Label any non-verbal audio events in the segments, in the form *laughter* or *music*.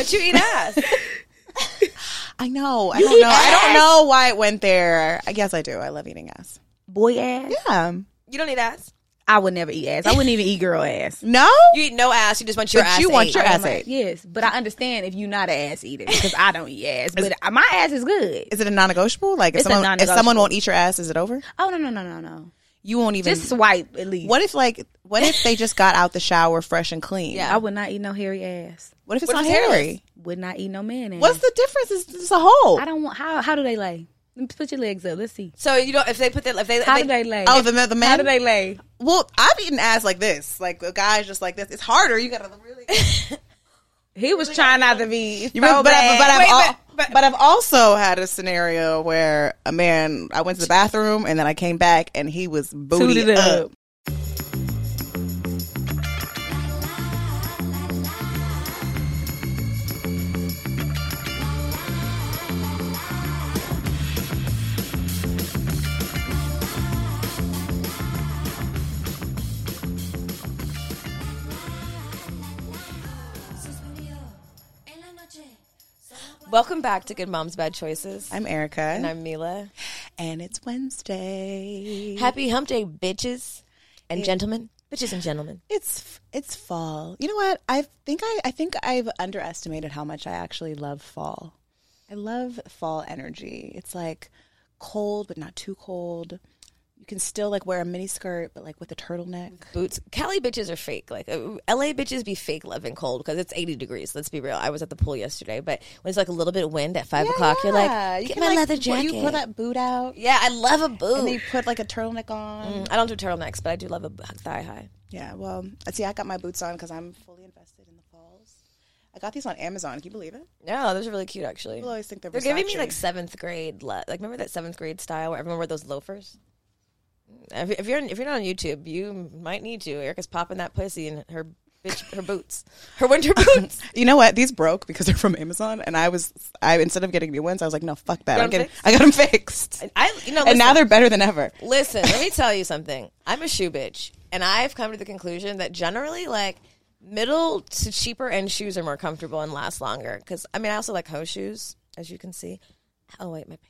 But you eat ass. *laughs* I know. I You don't eat know. I don't ass? know why it went there. I guess I do. I love eating ass. Boy ass. Yeah. You don't eat ass. I would never eat ass. I wouldn't even eat girl ass. *laughs* No. You eat no ass. You just want your But ass. you want ate. your oh ass ate. Yes, but I understand if you're not an ass eater because I don't eat ass. *laughs* But my ass is good. Is it a non-negotiable? Like if It's a someone if non-negotiable. someone won't eat your ass, is it over? Oh no no no no no. You won't even. Just swipe at least. what if like what if they just got out the shower fresh and clean? Yeah. I would not eat no hairy ass. What if it's What not if hairy? Would not eat no man ass. What's the difference? It's, it's a hole. I don't want. How how do they lay? Put your legs up. Let's see. So you don't. If they put that. If they. if How they do they lay? Oh, the the men. how do they lay? Well, I've eaten ass like this. Like the guy's just like this. It's harder. You gotta really. *laughs* *laughs* He was trying not to be. You so remember, but, I, bad. but, I've Wait, al- but- but- I've also had a scenario where a man. I went to the bathroom and then I came back and he was booty up. up. Welcome back to Good Moms Bad Choices. I'm Erica, and I'm Milah. and it's Wednesday. Happy Hump Day, bitches and gentlemen. Bitches and gentlemen. It's it's fall. You know what? I think I I think I've underestimated how much I actually love fall. I love fall energy. It's like cold but not too cold. You can still like wear a mini skirt but like with a turtleneck. Boots. Cali bitches are fake. Like uh, LA bitches be fake loving cold because it's 80 degrees. Let's be real. I was at the pool yesterday, but when it's like a little bit of wind at five o'clock, you're Yeah, like, you get my like, leather jacket. You pull that boot out yeah, I love a boot. and you put like a turtleneck on. Mm, I don't do turtlenecks, but I do love a thigh high. Yeah, well, I see. I got my boots on because I'm fully invested in the falls. I got these on Amazon. Can you believe it? No, those are really cute actually. People always think they're They're giving me like seventh grade, le- like remember that seventh grade style where everyone wore those loafers. If if you're if you're not on YouTube, you might need to. Erica's popping that pussy in her bitch her boots, her winter *laughs* boots. You know what? These broke because they're from Amazon, and I was I instead of getting new ones, I was like, no, fuck that. 'em getting. I got them fixed, I you know and now they're better than ever. Listen, let me *laughs* tell you something. I'm a shoe bitch, and I've come to the conclusion that generally, like middle to cheaper end shoes are more comfortable and last longer. Because I mean, I also like hoe shoes, as you can see. Oh wait, my painting.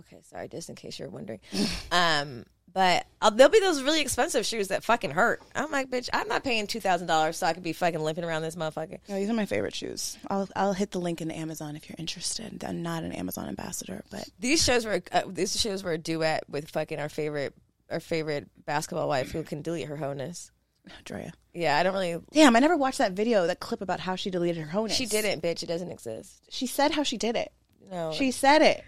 Okay, sorry. Just in case you're wondering, *laughs* um, but uh, there'll be those really expensive shoes that fucking hurt. I'm like, bitch, I'm not paying two thousand dollars so I could be fucking limping around this motherfucker. No, these are my favorite shoes. I'll I'll hit the link in Amazon if you're interested. I'm not an Amazon ambassador, but These shows were uh, these shows were a duet with fucking our favorite our favorite basketball wife who can delete her honus. Drea. Yeah, I don't really. Damn, I never watched that video, that clip about how she deleted her honus. She didn't, bitch. It doesn't exist. She said how she did it. No, She said it.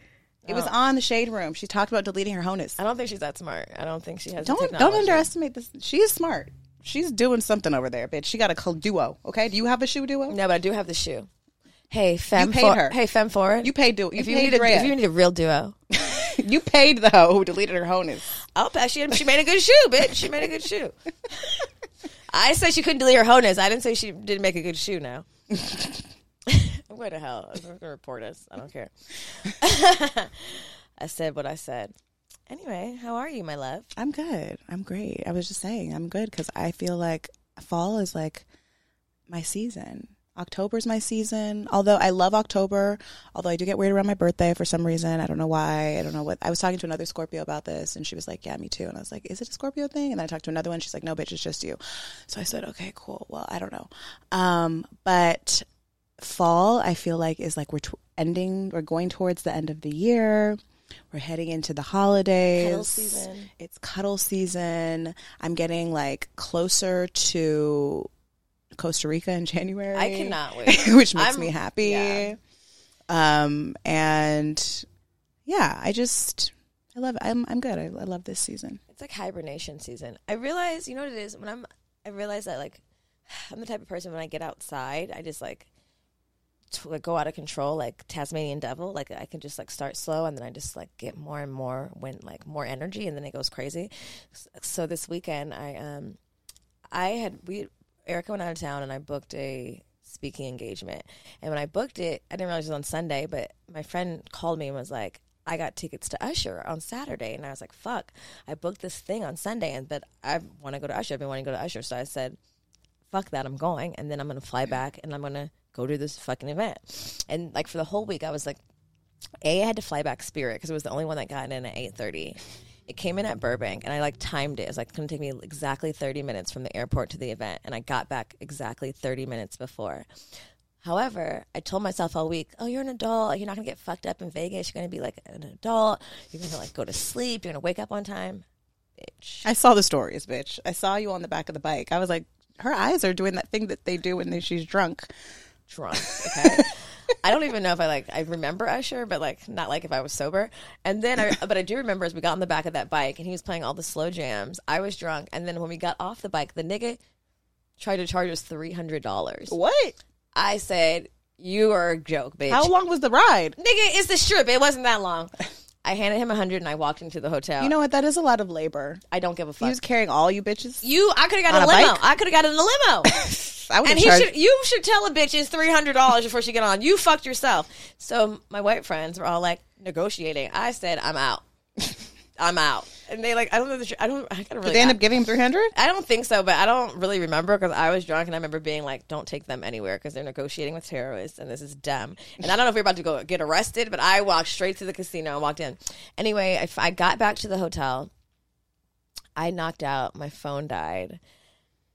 It was Oh. on the shade room. She talked about deleting her honus. I don't think she's that smart. I don't think she has. Don't don't underestimate this. She is smart. She's doing something over there, bitch. She got a duo. Okay, do you have a shoe duo? No, but I do have the shoe. Hey, femme paid for, her. Hey, femme for it. You paid duo. You if you paid need a, Drea. if you need a real duo, *laughs* you paid the hoe who deleted her honus. I'll pass. She she made a good shoe, bitch. She made a good shoe. *laughs* I said she couldn't delete her honus. I didn't say she didn't make a good shoe. Now *laughs* going to hell. I'm going to report us. I don't care. *laughs* I said what I said. Anyway, how are you, my love? I'm good. I'm great. I was just saying I'm good because I feel like fall is like my season. October's my season. Although I love October, although I do get weird around my birthday for some reason. I don't know why. I don't know what. I was talking to another Scorpio about this, and she was like, "Yeah, me too." And I was like, "Is it a Scorpio thing?" And then I talked to another one. She's like, "No, bitch, it's just you." So I said, "Okay, cool. Well, I don't know." Um, but fall, I feel like is like we're t- ending. We're going towards the end of the year. We're heading into the holidays. Cuddle season. It's cuddle season. I'm getting like closer to Costa Rica in January. I cannot *laughs* wait. which makes I'm- me happy. yeah. Um, and yeah, I just I love. It. I'm I'm good. I, I love this season. It's like hibernation season. I realize, you know what it is? When I'm, I realize that like, *sighs* I'm the type of person when I get outside, I just like, t- like go out of control, like Tasmanian devil. Like I can just like start slow and then I just like get more and more when like more energy and then it goes crazy. So this weekend, I um, I had we Erica went out of town and I booked a speaking engagement. And when I booked it, I didn't realize it was on Sunday, but my friend called me and was like, I got tickets to Usher on Saturday. And I was like, fuck, I booked this thing on Sunday, and but I want to go to Usher. I've been wanting to go to Usher. So I said, fuck that, I'm going, and then I'm gonna fly back and I'm gonna go to this fucking event. And like for the whole week, I was like, a I had to fly back Spirit because it was the only one that got in at eight thirty. It came in at Burbank, and I like timed it. It was like going to take me exactly thirty minutes from the airport to the event, and I got back exactly thirty minutes before. However, I told myself all week, "Oh, you're an adult. You're not going to get fucked up in Vegas. You're going to be like an adult. You're going to like go to sleep. You're going to wake up on time." Bitch. I saw the stories, bitch. I saw you on the back of the bike. I was like, her eyes are doing that thing that they do when they, she's drunk. Drunk. Okay. *laughs* I don't even know if I like I remember Usher, but like not like if I was sober. And then I but I do remember as we got on the back of that bike and he was playing all the slow jams. I was drunk, and then when we got off the bike, the nigga tried to charge us three hundred dollars. What? I said, "You are a joke, bitch." How long was the ride? Nigga, it's the strip. It wasn't that long. I handed him a hundred and I walked into the hotel. You know what? That is a lot of labor. I don't give a He fuck. was carrying all you bitches. you, I could have got a a limo. I could have got in a limo. *laughs* I would and he should you should tell a bitch it's three hundred dollars before she get on. You fucked yourself. So my white friends were all like negotiating. I said I'm out. *laughs* I'm out. And they like I don't know. The, tr- I don't. I gotta really. Did they end up giving him three hundred? I don't think so, but I don't really remember because I was drunk and I remember being like, "Don't take them anywhere because they're negotiating with terrorists and this is dumb." And I don't know if we're about to go get arrested, but I walked straight to the casino and walked in. Anyway, if I got back to the hotel. I knocked out. My phone died,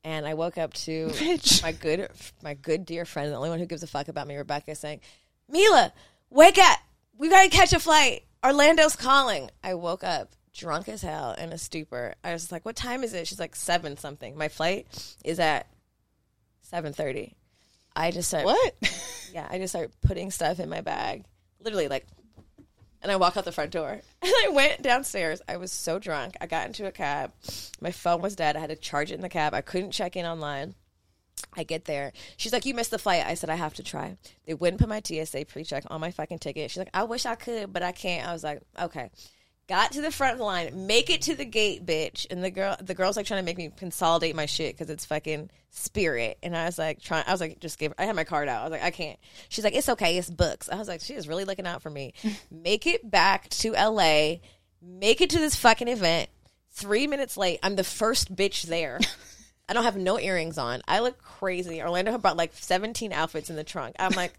and I woke up to *laughs* Bitch. my good, my good dear friend, the only one who gives a fuck about me, Rebecca, saying, "Milah, wake up! We gotta catch a flight. Orlando's calling." I woke up drunk as hell in a stupor. I was like, "What time is it?" She's like, seven something. My flight is at seven thirty. I just start What? *laughs* yeah, I just start putting stuff in my bag, literally like, and I walk out the front door. *laughs* And I went downstairs. I was so drunk. I got into a cab. My phone was dead. I had to charge it in the cab. I couldn't check in online. I get there. She's like, "You missed the flight." I said, "I have to try." They wouldn't put my TSA pre-check on my fucking ticket. She's like, "I wish I could, but I can't." I was like, "Okay." Got to the front of the line, make it to the gate, bitch. And the girl, the girl's like trying to make me consolidate my shit because it's fucking Spirit. And I was like, trying. I was like, just give. I had my card out. I was like, I can't. She's like, it's okay, it's books. I was like, she is really looking out for me. *laughs* make it back to L.A. Make it to this fucking event. Three minutes late. I'm the first bitch there. *laughs* I don't have no earrings on. I look crazy. Orlando had brought like 17 outfits in the trunk. I'm like,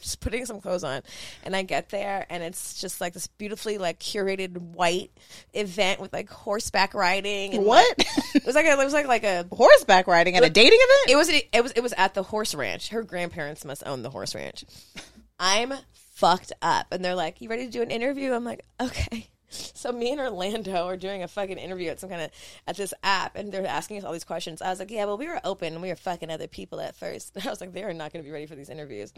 just *laughs* putting some clothes on, and I get there, and it's just like this beautifully like curated white event with like horseback riding. And What? It was like a, it was like like a *laughs* Horseback riding at a dating event? it was it was it was at the horse ranch. Her grandparents must own the horse ranch. I'm fucked up, and they're like, "You ready to do an interview?" I'm like, "Okay." *laughs* So me and Orlando are doing a fucking interview at some kind of at this app, and they're asking us all these questions. I was like, "Yeah, well, we were open, and we were fucking other people at first. I was like, "They are not going to be ready for these interviews."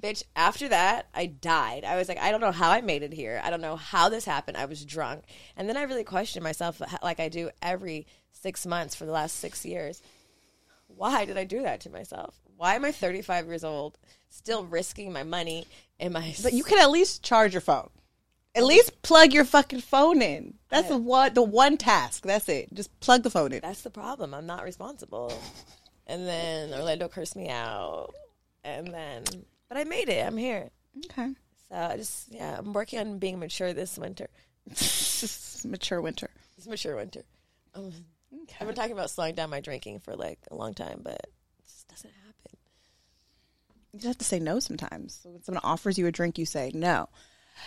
Bitch, after that, I died. I was like, I don't know how I made it here. I don't know how this happened. I was drunk. And then I really questioned myself, like I do every six months for the last six years. Why did I do that to myself? Why am I 35 years old, still risking my money and my. But you can at least charge your phone. At least plug your fucking phone in. That's the one the one task. That's it. Just plug the phone in. That's the problem. I'm not responsible. And then Orlando cursed me out. And then. But I made it. I'm here. Okay. So I just, yeah, I'm working on being mature this winter. *laughs* Mature winter. It's mature winter. Um, I've been talking about slowing down my drinking for like a long time, but it just doesn't happen. You just have to say no sometimes. So when someone offers you a drink, you say no.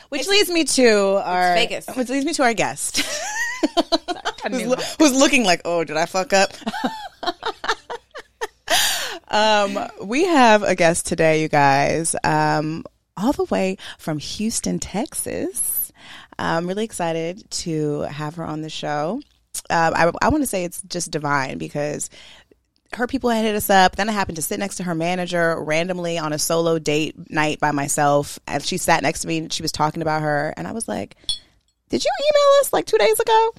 Which leads me to our Vegas. Which leads me to our guest, *laughs* *laughs* who's, lo- who's looking like, oh, did I fuck up? Um, we have a guest today, you guys, um, all the way from Houston, Texas. I'm really excited to have her on the show. Um, I, I want to say it's just divine because her people had hit us up. Then I happened to sit next to her manager randomly on a solo date night by myself. And she sat next to me and she was talking about her. And I was like, Did you email us like two days ago?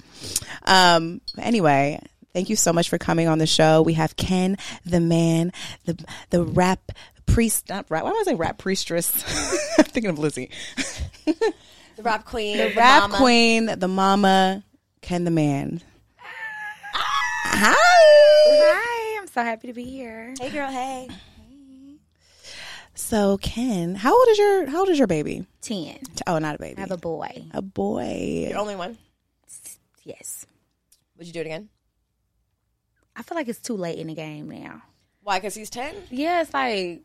Um, anyway, thank you so much for coming on the show. We have Ken, the man, the the rap priest, not rap. Why am I say rap priestess? *laughs* I'm thinking of Lizzie. The rap queen. The, rap mama. queen, the mama, Ken, the man. Hi. Hi, I'm so happy to be here. Hey, girl. Hey. So Ken, how old is your how old is your baby? Ten. Oh, not a baby. I have a boy. a boy. You're only one. Yes. Would you do it again? I feel like it's too late in the game now. Why? Because he's ten. Yeah, it's like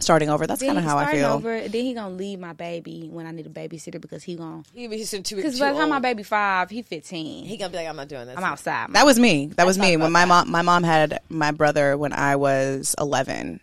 Starting over. That's kind of how I feel. starting over. Then he gonna leave my baby when I need a babysitter because he gonna. He, he's too. too Because by the time my baby five, he fifteen. he gonna be like, I'm not doing this. I'm outside. That was me. That was me when my that. mom my mom had my brother when I was 11.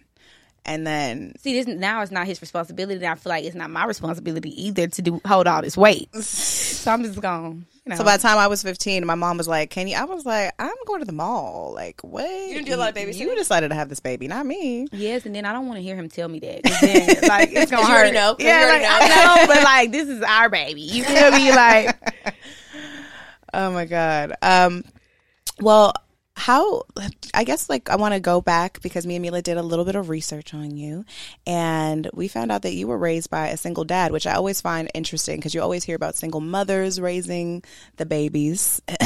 And then See, this now it's not his responsibility. And I feel like it's not my responsibility either to do hold all this weight. *laughs* so I'm just going. You know. so by the time I was 15, my mom was like, "Can you?" I was like, "I'm going to the mall." Like, what? You didn't do a lot of babysitting? You decided to have this baby, not me. Yes, and then I don't want to hear him tell me that. 'cause Then, *laughs* like it's gonna You hurt. already know, 'cause Yeah, you like, know. I know, but *laughs* like this is our baby. You feel me? Like *laughs* Oh my god. Um, well, how? I guess like I want to go back because me and Milah did a little bit of research on you, and we found out that you were raised by a single dad, which I always find interesting because you always hear about single mothers raising the babies. *clears throat*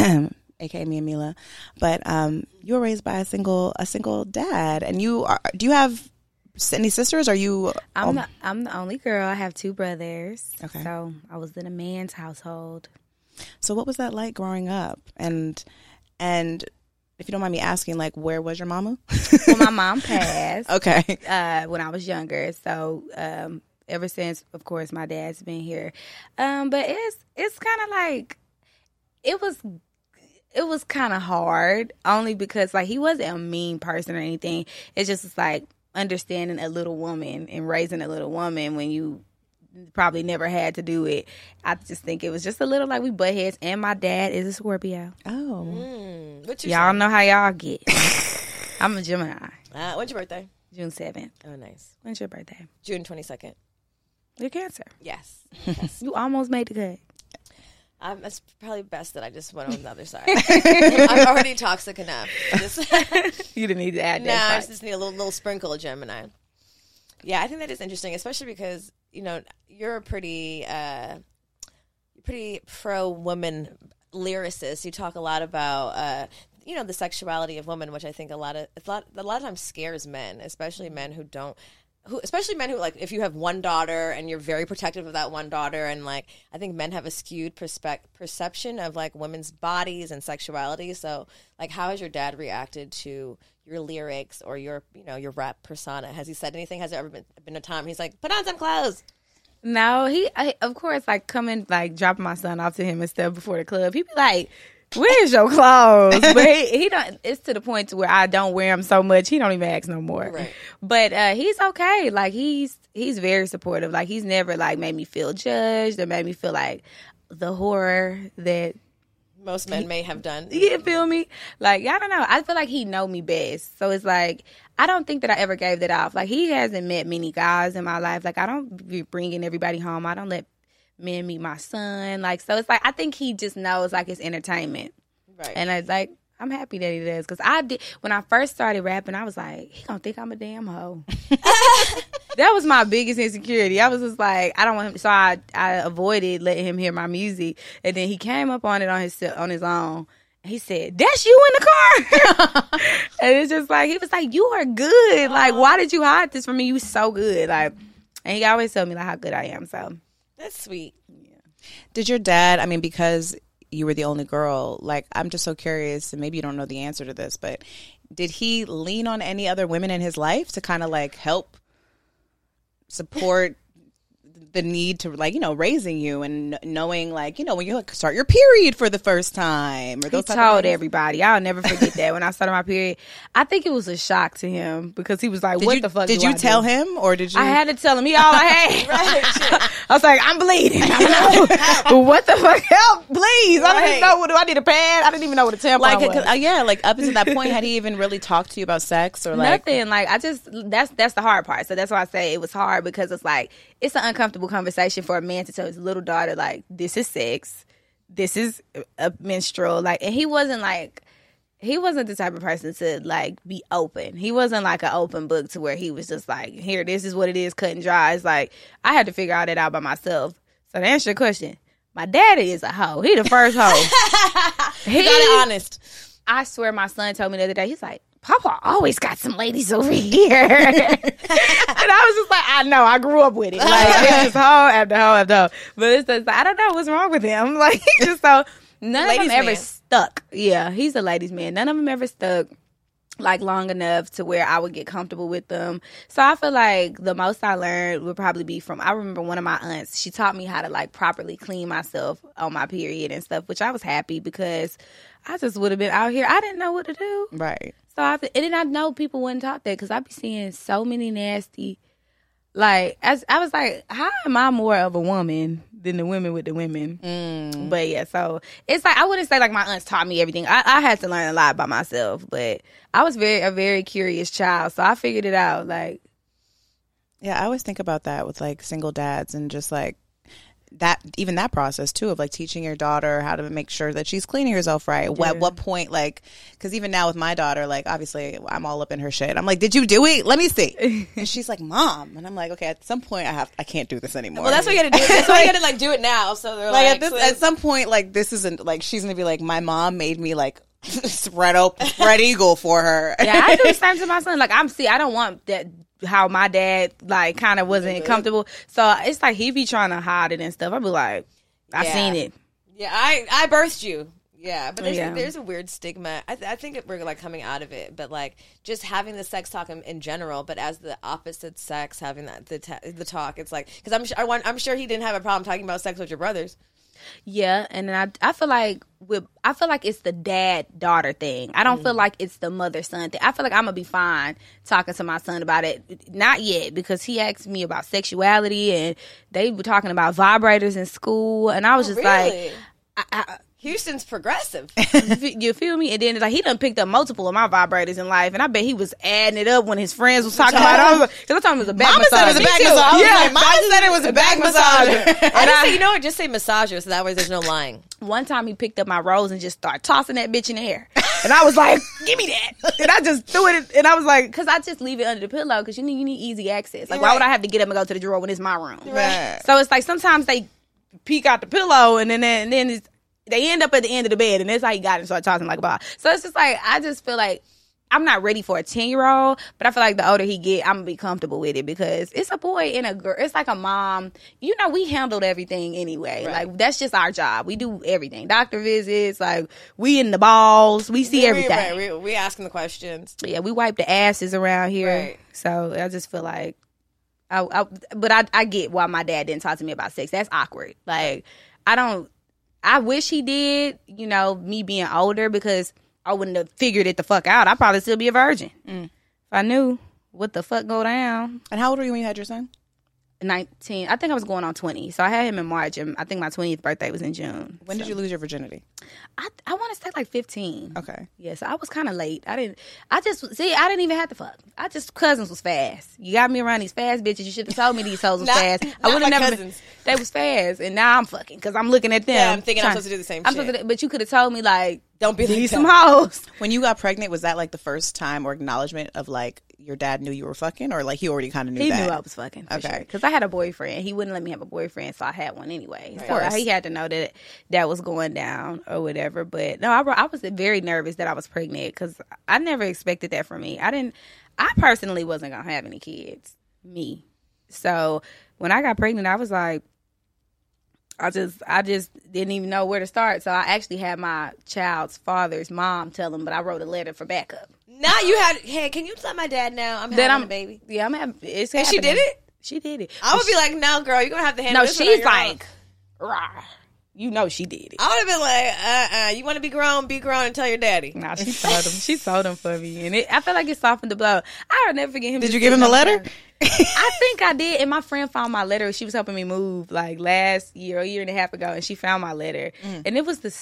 aka me and Milah, but um, you were raised by a single a single dad, and you are. Do you have any sisters? Are you? I'm um, the I'm the only girl. I have two brothers. Okay. So I was in a man's household. so what was that like growing up? And and if you don't mind me asking, like, where was your mama? *laughs* Well, my mom passed. *laughs* okay. uh, when I was younger. So um, ever since, of course, my dad's been here. Um, but it's it's kind of like it was. It was kind of hard, only because like he wasn't a mean person or anything. It's just it's like understanding a little woman and raising a little woman when you probably never had to do it. I just think it was just a little like we butt heads. And my dad is a Scorpio. Oh. Mm, what's your Y'all sign? know how y'all get. *laughs* I'm a Gemini, Uh, when's your birthday? June seventh. Oh, nice. When's your birthday? June twenty second. You're Cancer. Yes. You almost made the cut. Um, it's probably best that I just went on the other side. *laughs* I'm already toxic enough. Just, *laughs* You didn't need to add no, I just need a little little sprinkle of Gemini. Yeah, I think that is interesting, especially because you know you're a pretty uh, pretty pro woman lyricist. You talk a lot about uh, you know the sexuality of women, which I think a lot of a lot a lot of times scares men, especially men who don't. Who, especially men who like if you have one daughter and you're very protective of that one daughter and like I think men have a skewed perspec- perception of like women's bodies and sexuality so like how has your dad reacted to your lyrics or your you know your rap persona has he said anything has there ever been, been a time he's like put on some clothes No, he, I, of course, like coming, like dropping my son off to him and stuff before the club. He'd be like, "Where's your clothes?" *laughs* but he, he don't. It's to the point to where I don't wear them so much. He don't even ask no more. Right. But uh, he's okay. Like he's he's very supportive. Like he's never like made me feel judged or made me feel like the horror that most men may have done You feel me? Like I don't know. I feel like he know me best, so it's like I don't think that I ever gave that off. Like he hasn't met many guys in my life. Like I don't be bringing everybody home. I don't let men meet my son. Like so, it's like I think he just knows like it's entertainment, right and I was like. I'm happy that he does because I did when I first started rapping. I was like, he gonna think I'm a damn hoe. *laughs* that was my biggest insecurity. I was just like, I don't want him. So I I avoided letting him hear my music, and then he came up on it on his on his own. He said, "That's you in the car," *laughs* and it's just like he was like, "You are good. Like, why did you hide this from me? You so good." Like, and he always tell me like how good I am. So that's sweet Did your dad, I mean, because you were the only girl, like, I'm just so curious, and maybe you don't know the answer to this, but did he lean on any other women in his life to kind of like help support the need to, like, you know, raising you and knowing, like, you know, when you like start your period for the first time or he told everybody. I'll never forget that when I started my period. I think it was a shock to him because he was like, Did "What you, the fuck?" Did you I tell do? him or did you? I had to tell him. He all I had. *laughs* *laughs* I was like, I'm bleeding. I don't *laughs* what the fuck? Help, please. I don't even know what do I need a pad. I didn't even know what a tampon was. like, was. uh, yeah, like up until that point, had he even really talked to you about sex or like? Nothing. Like I just that's that's the hard part. So that's why I say it was hard because it's like it's an uncomfortable conversation for a man to tell his little daughter like this is sex, this is a menstrual. Like and he wasn't like he wasn't the type of person to like be open. He wasn't like an open book to where he was just like here this is what it is cut and dry. It's like I had to figure all that out by myself. So to answer your question. My daddy is a hoe. He the first hoe. *laughs* he, you got it honest I swear my son told me the other day, he's like, Papa always got some ladies over here. *laughs* and I was just like, I know, I grew up with it. Like it's just hoe after hoe after hoe. But it's just I don't know what's wrong with him. *laughs* Like just so none Ladies' of them ever man. stuck. Yeah, he's a ladies man. None of them ever stuck. like long enough to where I would get comfortable with them. So I feel like the most I learned would probably be from I remember one of my aunts, she taught me how to like properly clean myself on my period and stuff, which I was happy because I just would have been out here. I didn't know what to do. Right. So I and then I know people wouldn't talk that because I'd be seeing so many nasty. Like as I was like, how am I more of a woman than the women with the women? Mm. But yeah, so it's like I wouldn't say like my aunts taught me everything. I, I had to learn a lot by myself, but I was very a very curious child, so I figured it out. Like Yeah, I always think about that with like single dads and just like that even that process too of like teaching your daughter how to make sure that she's cleaning herself right. What At what point like cuz even now with my daughter like obviously I'm all up in her shit. I'm like, "Did you do it? Let me see." *laughs* and she's like, "Mom." And I'm like, "Okay, at some point I have I can't do this anymore." Well, that's what you got to do. That's why you got to like do it now. So they're like like, at, this, at some point like this isn't like she's to be like my mom made me like *laughs* spread open spread eagle for her. yeah, I do the *laughs* same to my son. Like I'm see, I don't want that how my dad like kind of wasn't comfortable. So it's like he be trying to hide it and stuff. I be like, I Yeah. seen it. Yeah, I I birthed you. Yeah, but there's Yeah. there's a weird stigma. I, th- I think we're like coming out of it, but like just having the sex talk in, in general, but as the opposite sex having that the ta- the talk, it's like because I'm sure I want, I'm sure he didn't have a problem talking about sex with your brothers. Yeah, and then I I feel like with I feel like it's the dad daughter thing. I don't feel mm. like it's the mother son thing. I feel like I'm gonna be fine talking to my son about it. Not yet because he asked me about sexuality and they were talking about vibrators in school, and I was oh, just really, like, I, I, Houston's progressive. *laughs* you feel me? And then like he done picked up multiple of my vibrators in life, and I bet he was adding it up when his friends was talking about it. I was like, because I told him it was a back Mama said it was a massager. back massager. Yeah, Like, Mama said it was a back massager. I And just I- say, you know what? Just say massager, so that way there's no lying. One time he picked up my rose and just started tossing that bitch in the air. And I was like, *laughs* give me that. And I just threw it. And I was like, because I just leave it under the pillow because you need, you need easy access. Like, why would I have to get up and go to the drawer when it's my room? Right. So it's like sometimes they peek out the pillow and then, and then it's, they end up at the end of the bed and that's how he got and started tossing like a ball. So it's just like, I just feel like I'm not ready for a 10 year old, but I feel like the older he get, I'm gonna be comfortable with it because it's a boy and a girl. It's like a mom. You know, we handled everything anyway. Like that's just our job. We do everything. Doctor visits, like we in the balls, we see everything. Right, we, we asking the questions. Yeah, we wipe the asses around here. Right. So I just feel like, I, I but I, I get why my dad didn't talk to me about sex. That's awkward. Like I don't. I wish he did. You know, me being older because I wouldn't have figured it the fuck out. I'd probably still be a virgin mm. if I knew what the fuck go down. And how old were you when you had your son? 19 i think i was going on 20 so i had him in march and i think my 20th birthday was in june When did you lose your virginity? i, I want to say like 15 Okay. Yes, I was kind of late. I didn't. I just see. I didn't even have to fuck. I just cousins was fast. You got me around these fast bitches. You should have told me these hoes was *laughs* Not- fast. I would have never. cousins. They was fast, and now I'm fucking because I'm looking at them. Yeah, I'm thinking I'm supposed to do the same I'm shit. supposed to, but you could have told me like, Don't be like some hoes. *laughs* When you got pregnant, was that like the first time or acknowledgement of like your dad knew you were fucking, or like he already kind of knew He that? knew I was fucking. Okay. because I had a boyfriend. He wouldn't let me have a boyfriend, so I had one anyway. So course. he had to know that that was going down or whatever. But no, I, I was very nervous that I was pregnant because I never expected that from me. I didn't. I personally wasn't gonna have any kids. Me. So when I got pregnant, I was like. I just I just didn't even know where to start. So I actually had my child's father's mom tell him, but I wrote a letter for backup. Now you had. Hey, can you tell my dad now I'm Then having I'm a baby? Yeah, I'm having. It's And she did it? She did it. I would be like, no, girl, you're gonna have to handle. No, this one she's on own." like, Rah. you know she did it. I would have been like, uh, uh you want to be grown, be grown, and tell your daddy. Nah, she told him. She told him for me, and it, I feel like it softened the blow. I'll never forget him. Did you give him the letter? couch. I think I did, and my friend found my letter. She was helping me move like last year, a year and a half ago, and she found my letter, mm. and it was the.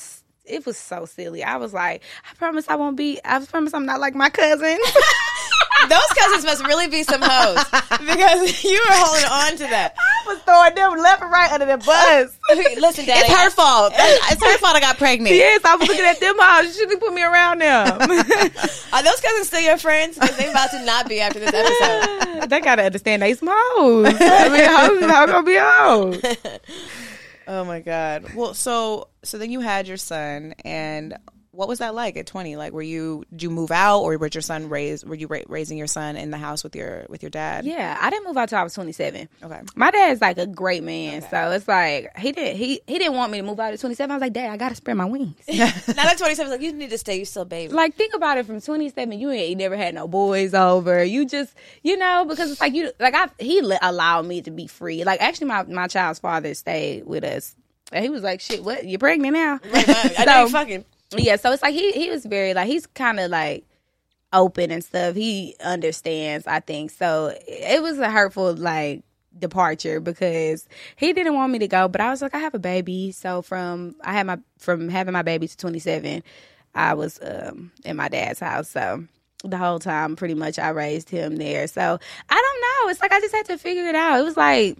It was so silly. I was like, I promise I won't be. I promise I'm not like my cousin. *laughs* Those cousins must really be some hoes *laughs* because you were holding on to that. I was throwing them left and right under the bus. *laughs* Listen, daddy, It's her fault. *laughs* It's her fault I got pregnant. yes, I was looking at them hoes. You should have put me around them. are those cousins still your friends? Because they about to not be after this episode. they gotta understand they some hoes. I mean, hoes is how gonna be hoes. Oh my god. Well, so so then you had your son, and what was that like at 20? Like, were you did you move out, or was your son raised? Were you ra- raising your son in the house with your with your dad? Yeah, I didn't move out till I was 27. Okay. My dad's like a great man, so it's like he didn't he he didn't want me to move out at 27. I was like, Dad, I gotta spread my wings. *laughs* Not at 27, like, you need to stay. You still baby. like think about it from 27 you ain't never had no boys over you just you know because it's like you like i he allowed me to be free like actually my my child's father stayed with us and he was like shit what you pregnant now *laughs* I know you So- fucking. Yeah so it's like he he was very like he's kind of like open and stuff. He understands i think. So it was a hurtful like departure because he didn't want me to go but i was like i have a baby. So from i had my from having my baby to 27 i was um in my dad's house. So the whole time pretty much i raised him there. So i don't know. It's like i just had to figure it out. It was like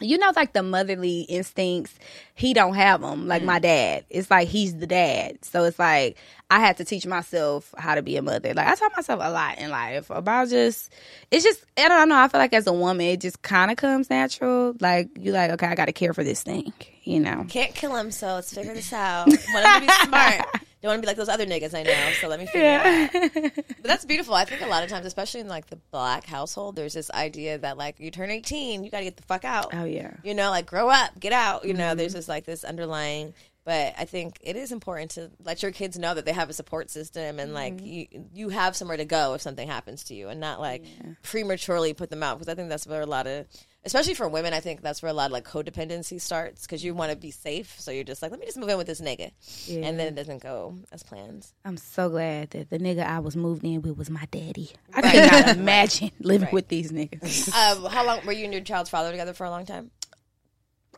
you know like the motherly instincts he don't have them like mm. my dad. It's like he's the dad. So it's like i had to teach myself how to be a mother. Like i taught myself a lot in life about just it's just i don't know i feel like as a woman it just kind of comes natural. Like you like okay i gotta care for this thing you know? Can't kill him, so let's figure this out. Want him to be smart. Don't want to be like those other niggas I know, so let me *laughs* figure it out. But that's beautiful. I think a lot of times, especially in like the black household, there's this idea that like you turn 18, you got to get the fuck out. oh yeah You know, like grow up, get out. You know, Mm-hmm. there's just like this underlying. But I think it is important to let your kids know that they have a support system and like Mm-hmm. you you have somewhere to go if something happens to you, and not like prematurely put them out because I think that's where a lot of especially for women, I think that's where a lot of like codependency starts because you want to be safe. So you're just like, let me just move in with this nigga. Yeah. And then it doesn't go as planned. i'm so glad that the nigga i was moved in with was my daddy i cannot imagine living with these niggas Um, how long were you and your child's father together for a long time?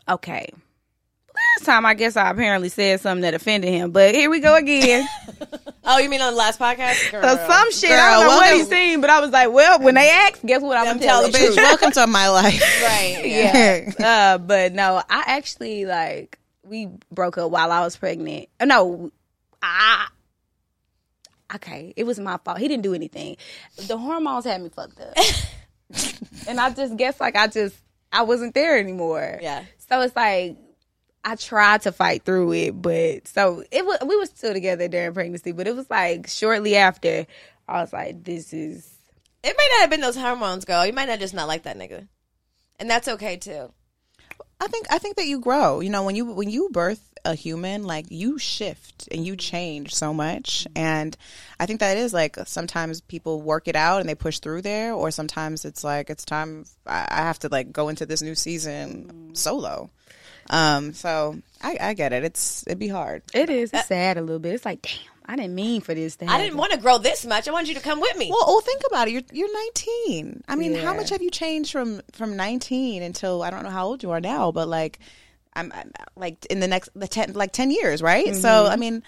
okay. Last time, I guess I apparently said something that offended him, but here we go again. *laughs* Oh, you mean on the last podcast? Girl. so some shit, I don't know what welcome- he seen, but I was like, well, when they ask, guess what I'm Them gonna tell tell the the truth. truth. *laughs* Welcome to my life. *laughs* Right. Yeah. yeah. Uh, but no, I actually like we broke up while I was pregnant. Uh, No, I. Okay, it was my fault. He didn't do anything. The hormones had me fucked up, and I just guess like I just I wasn't there anymore. Yeah. So it's like I tried to fight through it, but so it was. We were still together during pregnancy, but it was like shortly after. I was like, "This is It might not have been those hormones, girl. You might not just not like that nigga, and that's okay too. I think I think that you grow. You know, when you when you birth a human, like you shift and you change so much. And I think that is like sometimes people work it out and they push through there, or sometimes it's like it's time I, I have to like go into this new season solo. Um, so I, I get it. It's it'd be hard. it is it's sad a little bit. It's like, damn, I didn't mean for this to happen. I didn't want to grow this much. I wanted you to come with me. Well, well, think about it. You're you're 19. I mean, how much have you changed from from 19 until I don't know how old you are now, but like I'm, I'm like in the next the 10 like 10 years, right? So, Mm-hmm. I mean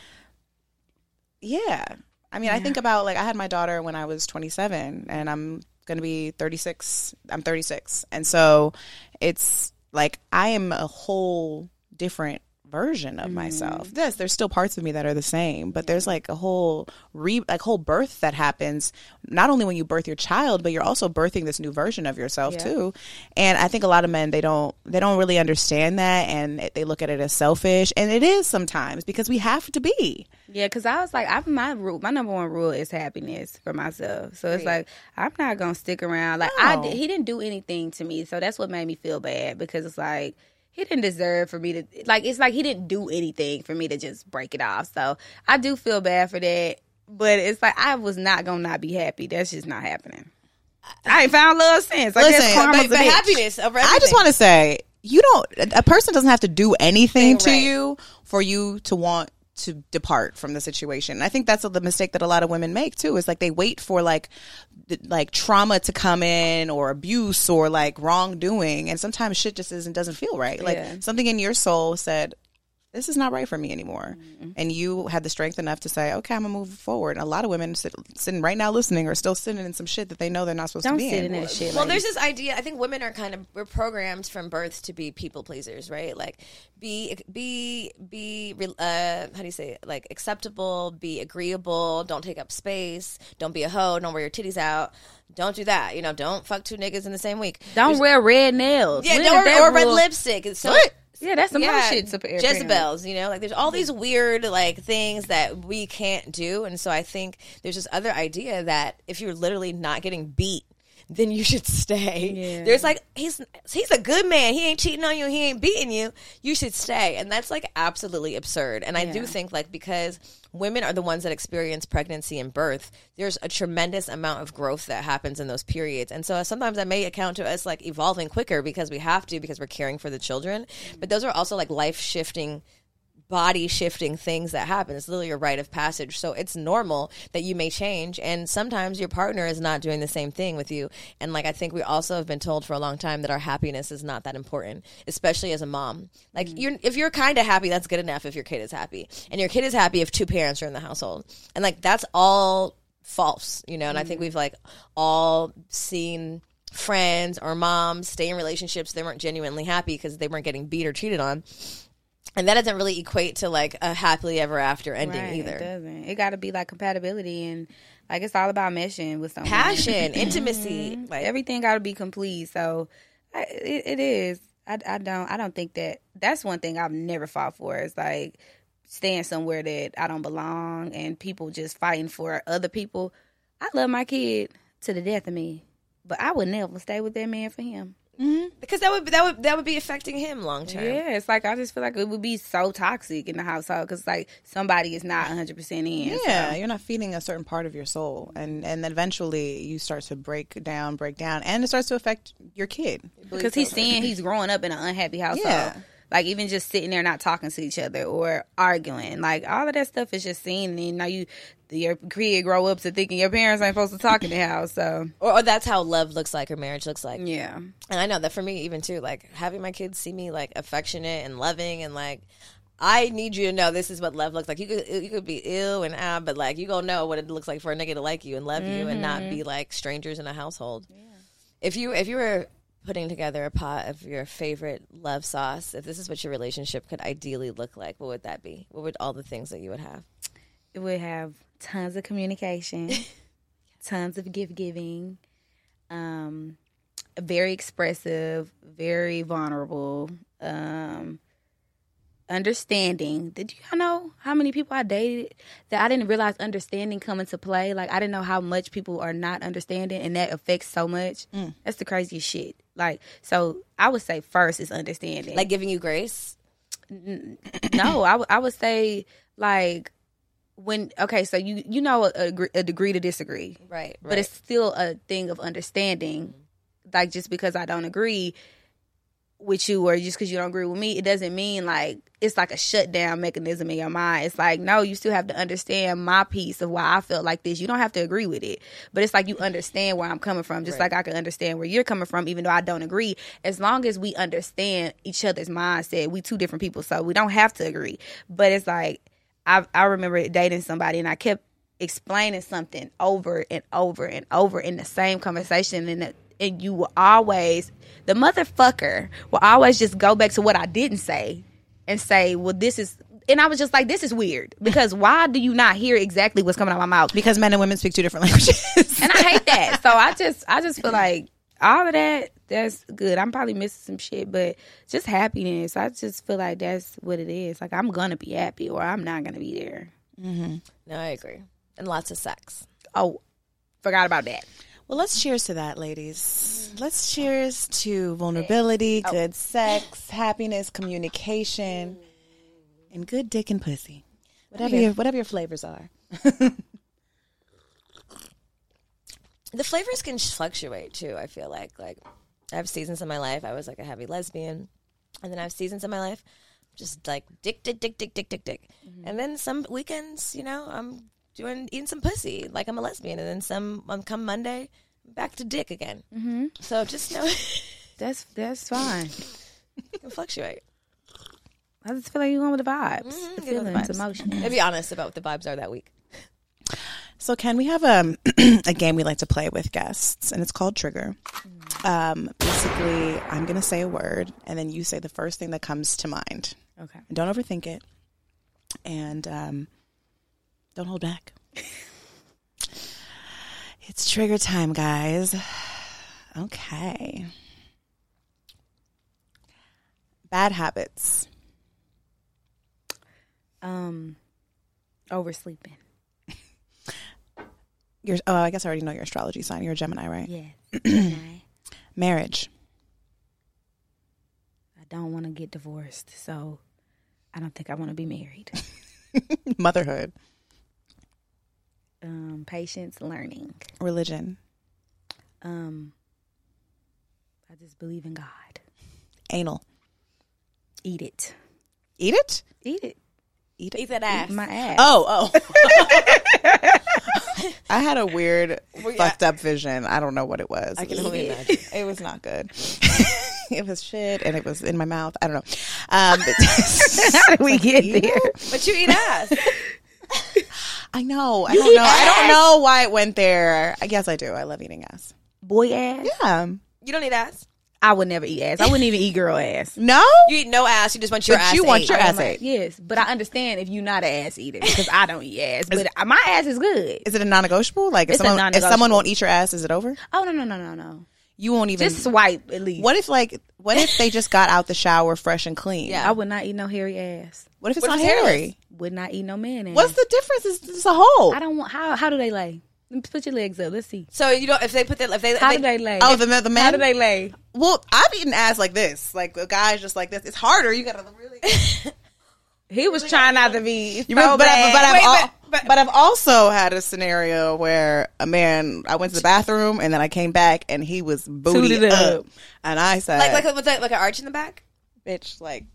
yeah. I mean, I think about like I had my daughter when I was 27 and I'm going to be 36. I'm 36. And so it's like I am a whole different version of myself. Mm-hmm. Yes, there's still parts of me that are the same, but there's like a whole re like whole birth that happens not only when you birth your child, but you're also birthing this new version of yourself Yeah. too. And I think a lot of men they don't they don't really understand that and they look at it as selfish, and it is sometimes because we have to be. Yeah, because I was like, I my rule, my number one rule is happiness for myself. So it's like I'm not gonna stick around. Like I, No. did, he didn't do anything to me, so that's what made me feel bad because it's like he didn't deserve for me to like. It's like he didn't do anything for me to just break it off. So I do feel bad for that, but it's like I was not gonna not be happy. That's just not happening. I ain't found love since. I guess Listen, karma's but, but bitch. happiness over everything. I just want to say you don't a person doesn't have to do anything to Right. you for you to want to depart from the situation. And I think that's the mistake that a lot of women make too. Is like they wait for like th- like trauma to come in or abuse or like wrongdoing and sometimes shit just isn't doesn't feel right. Like Yeah. something in your soul said this is not right for me anymore. And you had the strength enough to say, okay, I'm gonna move forward. A lot of women sit, sitting right now listening are still sitting in some shit that they know they're not supposed Don't to be sit in. in that shit. Well, like- there's this idea. I think women are kind of we're programmed from birth to be people pleasers, right? Like be be be uh, how do you say it? like acceptable, be agreeable, don't take up space, don't be a hoe, don't wear your titties out, don't do that. You know, don't fuck two niggas in the same week. don't wear red nails. Yeah, When no, did or, that or red lipstick. It's so What? Yeah, that's some yeah, shit. To Jezebels, you know, like there's all these weird like things that we can't do, and so I think there's this other idea that if you're literally not getting beat, then you should *laughs* stay. Yeah. There's like he's he's a good man. He ain't cheating on you. He ain't beating you. You should stay, and that's like absolutely absurd. And I do think like because women are the ones that experience pregnancy and birth, there's a tremendous amount of growth that happens in those periods. And so sometimes that may account to us like evolving quicker because we have to because we're caring for the children. Mm. But those are also like life shifting body shifting things that happen. It's literally a rite of passage. So it's normal that you may change. And sometimes your partner is not doing the same thing with you. And like, I think we also have been told for a long time that our happiness is not that important, especially as a mom. Like, mm. you're, if you're kind of happy, that's good enough if your kid is happy. And your kid is happy if two parents are in the household. And like, that's all false, you know? And I think mm. we've like all seen friends or moms stay in relationships they weren't genuinely happy because they weren't getting beat or cheated on and that doesn't really equate to like a happily ever after ending Right, It either. doesn't. It got to be like compatibility and like it's all about meshing with someone. Passion, *laughs* intimacy, mm-hmm. like everything got to be complete. So I, it, it is. I, I don't. I don't think that. That's one thing I've never fought for. Is like staying somewhere that I don't belong and people just fighting for other people. I love my kid to the death of me, but I would never stay with that man for him. Mm-hmm. because that would that would that would be affecting him long term. Yeah, it's like I just feel like it would be so toxic in the household because like somebody is not 100 percent in. Yeah, so. you're not feeding a certain part of your soul, and and then eventually you start to break down, break down, and it starts to affect your kid. because he's seeing he's growing up in an unhappy household. Yeah. Like even just sitting there not talking to each other or arguing, like all of that stuff is just seen. And now you, your kid grow up to thinking your parents ain't supposed to talk in the house. So Or, or that's how love looks like or marriage looks like. yeah, And I know that for me, even too, like having my kids see me like affectionate and loving and like. I need you to know this is what love looks like. You could you could be ill and ah, but like you gonna know what it looks like for a nigga to like you and love you and not be like strangers in a household. Yeah. If you if you were putting together a pot of your favorite love sauce, if this is what your relationship could ideally look like, what would that be? What would all the things that you would have? it would have tons of communication, *laughs* tons of gift giving, um, very expressive, very vulnerable, um, understanding. Did you know how many people I dated that I didn't realize understanding come into play? Like I didn't know how much people are not understanding, and that affects so much. Mm. That's the craziest shit. Like so, I would say first is understanding. Like giving you grace? no, I would- I would say like when okay, so you you know a, a, a degree to disagree, Right. but it's still a thing of understanding. Like just because I don't agree with you or just because you don't agree with me, it doesn't mean like it's like a shutdown mechanism in your mind. It's like no, you still have to understand my piece of why I felt like this. You don't have to agree with it, but it's like you understand where I'm coming from, just like I can understand where you're coming from, even though I don't agree. As long as we understand each other's mindset, we two different people, so we don't have to agree. But it's like I I remember dating somebody and I kept explaining something over and over and over in the same conversation and the, and you will always the motherfucker will always just go back to what I didn't say and say, "Well, this is." And I was just like, "This is weird because why do you not hear exactly what's coming out of my mouth?" Because men and women speak two different languages. And I hate that. *laughs* So I just I just feel like all of that that's good. I'm probably missing some shit, but just happiness. I just feel like that's what it is. Like I'm gonna be happy or I'm not gonna be there. Mm-hmm. No, I agree. And lots of sex. Oh, forgot about that. Well, let's cheers to that, ladies. Mm. Let's cheers to vulnerability, good oh. sex, *laughs* happiness, communication, mm. and good dick and pussy. Whatever your whatever your flavors are. *laughs* the flavors can fluctuate too. I feel like like I have seasons in my life I was like a heavy lesbian, and then I have seasons in my life just like dick, dick, dick, dick, dick, dick, dick, mm-hmm. and then some weekends, you know, I'm doing eating some pussy like I'm a lesbian, and then some um, come Monday back to dick again. Mm-hmm. So just know *laughs* That's that's fine. can fluctuate. I just feel like you're going with the vibes, the get with the feelings, vibes. emotions. And be honest about what the vibes are that week. So, Ken, we have um, *clears throat* a game we like to play with guests, and it's called Trigger. Um, basically, I'm going to say a word, and then you say the first thing that comes to mind. Okay. And don't overthink it, and um, don't hold back. it's trigger time, guys. Okay. Bad habits. Um, oversleeping. *laughs* Your, oh, I guess I already know your astrology sign. You're a Gemini, right? Yes. *clears throat* I Marriage. I don't want to get divorced, so I don't think I want to be married. *laughs* Motherhood. Um, patience, learning. Religion. Um, I just believe in God. Anal. Eat it. Eat it? Eat it. Eat it. Eat that ass. My ass. Oh, oh. *laughs* I had a weird, Well, yeah. fucked up vision. I don't know what it was. I can It was- only imagine. *laughs* It was not good. *laughs* it was shit, and it was in my mouth. I don't know. Um, but- How did we get there? But you eat ass. I know. I You don't know. I don't know why it went there. I guess I do. I love eating ass. Boy ass. Yeah. You don't eat ass. I would never eat ass. I wouldn't even eat girl ass. *laughs* No. You eat no ass. You just want your But ass. you want ate. your I'm ass like, ate. Yes, but I understand if you're not an ass eater because I don't eat ass. But my ass is good. Is it a non-negotiable? Like if someone if someone won't eat your ass, is it over? Oh no no no no no. You won't even. Just swipe at least. what if like what if they just got out the shower fresh and clean? Yeah. I would not eat no hairy ass. What if it's What not if it's hairless? hairy? Would not eat no man ass. What's the difference? It's just a hole. I don't want. How how do they lay? Put your legs up. Let's see. So you don't. If they put that, if they, How if do they, they lay? Oh, the men- the men. How do they lay? Well, I've eaten ass like this. Like the guy's just like this. It's harder. You gotta really. *laughs* He was trying not to be. You so but, I, but, I've Wait, al- but- but- but I've also had a scenario where a man. I went to the bathroom and then I came back and he was booty up. up. and I said, like like with like, like an arch in the back. "Bitch, like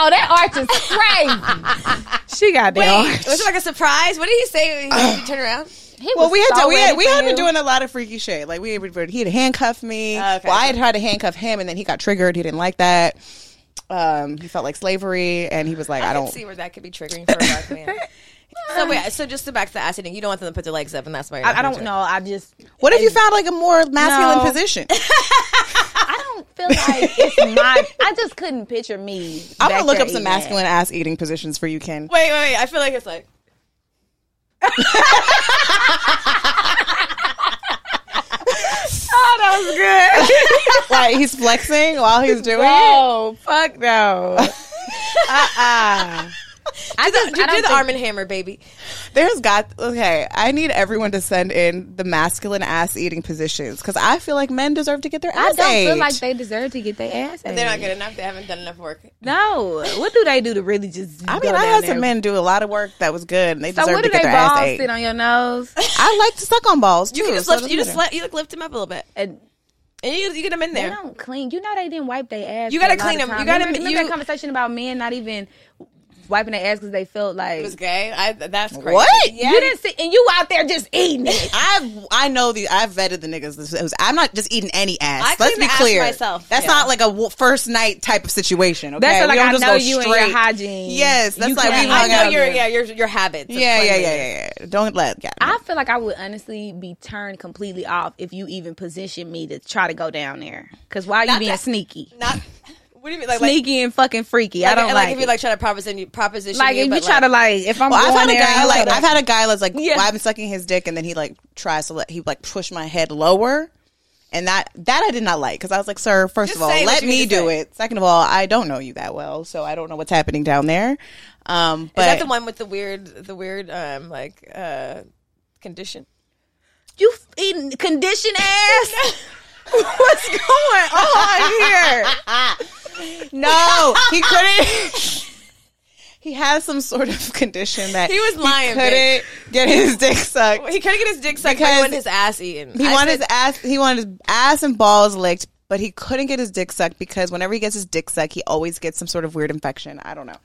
Oh, that arch is crazy. she got that Wait, arch. was it like a surprise? What did he say when you *sighs* turn around? He Well, we had so to, we had, we had been doing a lot of freaky shit. Like we would, he'd handcuff me. Okay. Well, I had tried to handcuff him, and then he got triggered. He didn't like that. Um, he felt like slavery, and he was like, "I, I, don't." see where that could be triggering for a black man. *laughs* so wait, so just to back to the ass eating, you don't want them to put their legs up, and that's why you're I, I don't do know. I just. What if you found like a more masculine No. position? *laughs* I don't feel like it's my. I just couldn't picture me. I'm gonna look up some eating ass. masculine ass eating positions for you, Ken. Wait, wait, wait. I feel like it's like *laughs* that was good. *laughs* like he's flexing while he's doing it. no, fuck no. *laughs* Uh-uh. I just do, I don't do the arm and hammer, baby. There's got okay. I need everyone to send in the masculine ass eating positions because I feel like men deserve to get their ass. I don't ate. feel like they deserve to get their ass. Out. And they're not good enough. They haven't done enough work. No, what do they do to really just? I go mean, I down had there? some men do a lot of work that was good, and they So deserve what to do get they their ass balls ate. sit on your nose? *laughs* I like to suck on balls too. You can just so lift. You just matter. let, you lift them up a little bit, And and you you get them in there. they there. don't clean. You know they didn't wipe their ass. You gotta lot clean of them. You gotta- remember, remember you- that conversation about men not even wiping their ass because they felt like It was gay. I, that's crazy. What? Yeah. you didn't see, and you out there just eating it. *laughs* I've I know the I've vetted the niggas. I'm not just eating any ass. I Let's be clear. myself, That's yeah. not like a w- first night type of situation. Okay, That's like I just know go you and your hygiene. Yes, that's You like can't- we I hung know out. your yeah your your habits. Yeah, yeah, yeah, yeah, yeah. Don't let. Yeah. I feel like I would honestly be turned completely off if you even position me to try to go down there. Because why are you Not being that- sneaky? Not. *laughs* What do you mean? Like, like, Sneaky and fucking freaky. I like, don't like, like, if you like try to proposition you, proposition like you, if you try like, to like if I'm Well, I've going had a guy and like you I've had a guy that's like Yeah. well, I've been sucking his dick and then he like tries to let he like push my head lower. And that that I did not like because I was like, sir, first Just of all, let me do say. it. Second of all, I don't know you that well, so I don't know what's happening down there. Um, but is that the one with the weird the weird um like uh condition? you f- eating condition ass. *laughs* What's going on here? *laughs* *laughs* he couldn't. *laughs* he has some sort of condition that He was lying, couldn't get his dick sucked. He couldn't get his dick sucked. He wanted his ass eaten. He I wanted said- his ass. He wanted his ass and balls licked, but he couldn't get his dick sucked because whenever he gets his dick sucked, he always gets some sort of weird infection. I don't know.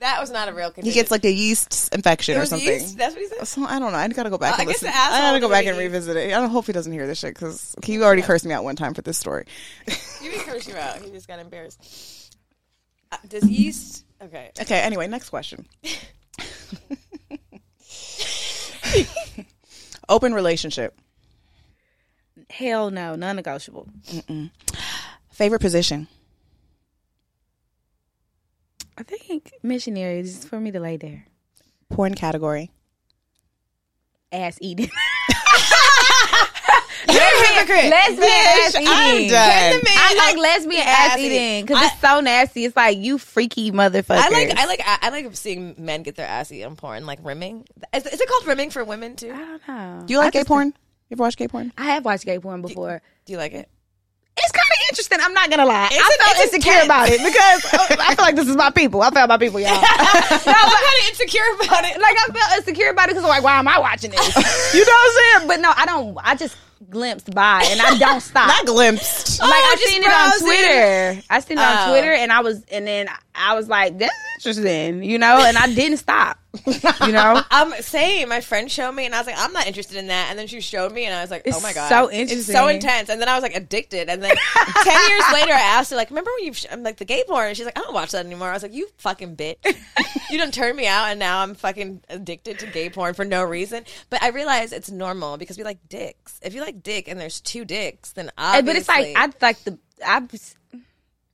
that was not a real condition. He gets like a yeast infection or something. yeast? That's what he said. So I don't know. I gotta go back I and guess listen. I gotta go back and revisit it. I don't hope he doesn't hear this shit because he already cursed me out one time for this story. *laughs* You didn't curse you out. He just got embarrassed. Uh, does yeast? Okay. Okay. Anyway, next question. *laughs* Open relationship. Hell no, non-negotiable. Favorite position. I think missionary is for me to lay there, Porn category. ass eating. *laughs* *laughs* *laughs* hypocrite. lesbian ass Bitch, I'm eating. done. I like lesbian ass ass eating eating. because it's so nasty. It's like you freaky motherfucker. I like I like I like seeing men get their ass eaten porn, like rimming. Is, is it called rimming for women too? I don't know. Do you like I gay just- porn? You ever watched gay porn? I have watched gay porn before. Do you like it? It's kind of interesting. I'm not gonna lie. It's I an- felt it's insecure intense. about it because uh, *laughs* I feel like this is my people. I felt my people, y'all. *laughs* no, I'm kind of insecure about it. like I felt insecure about it because I'm like, why am I watching this? you know what I'm saying? But no, I don't. I just glimpsed by and I don't *laughs* stop. Not glimpsed. like Oh, I just seen it on. Twitter. I seen it on Oh. Twitter, and I was, and then I was like, "That's interesting," you know. And I didn't stop, you know. *laughs* Um, same. My friend showed me, and I was like, I'm not interested in that. And then she showed me, and I was like, It's Oh my god, so It's so intense. And then I was like addicted. And then ten years later, I asked her like, Remember when you? Sh-? I'm like the gay porn, and she's like, I don't watch that anymore. I was like, You fucking bitch. you done turned me out, and now I'm fucking addicted to gay porn for no reason. But I realize it's normal because we like dicks. If you like dick, and there's two dicks, then obviously. but it's like I like the I.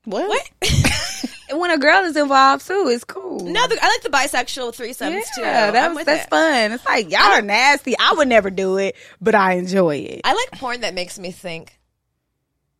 What? what? *laughs* When a girl is involved too, it's cool. no, the, I like the bisexual threesomes too. yeah, that's that's it. fun. It's like y'all are nasty. I would never do it, but I enjoy it. I like porn that makes me think,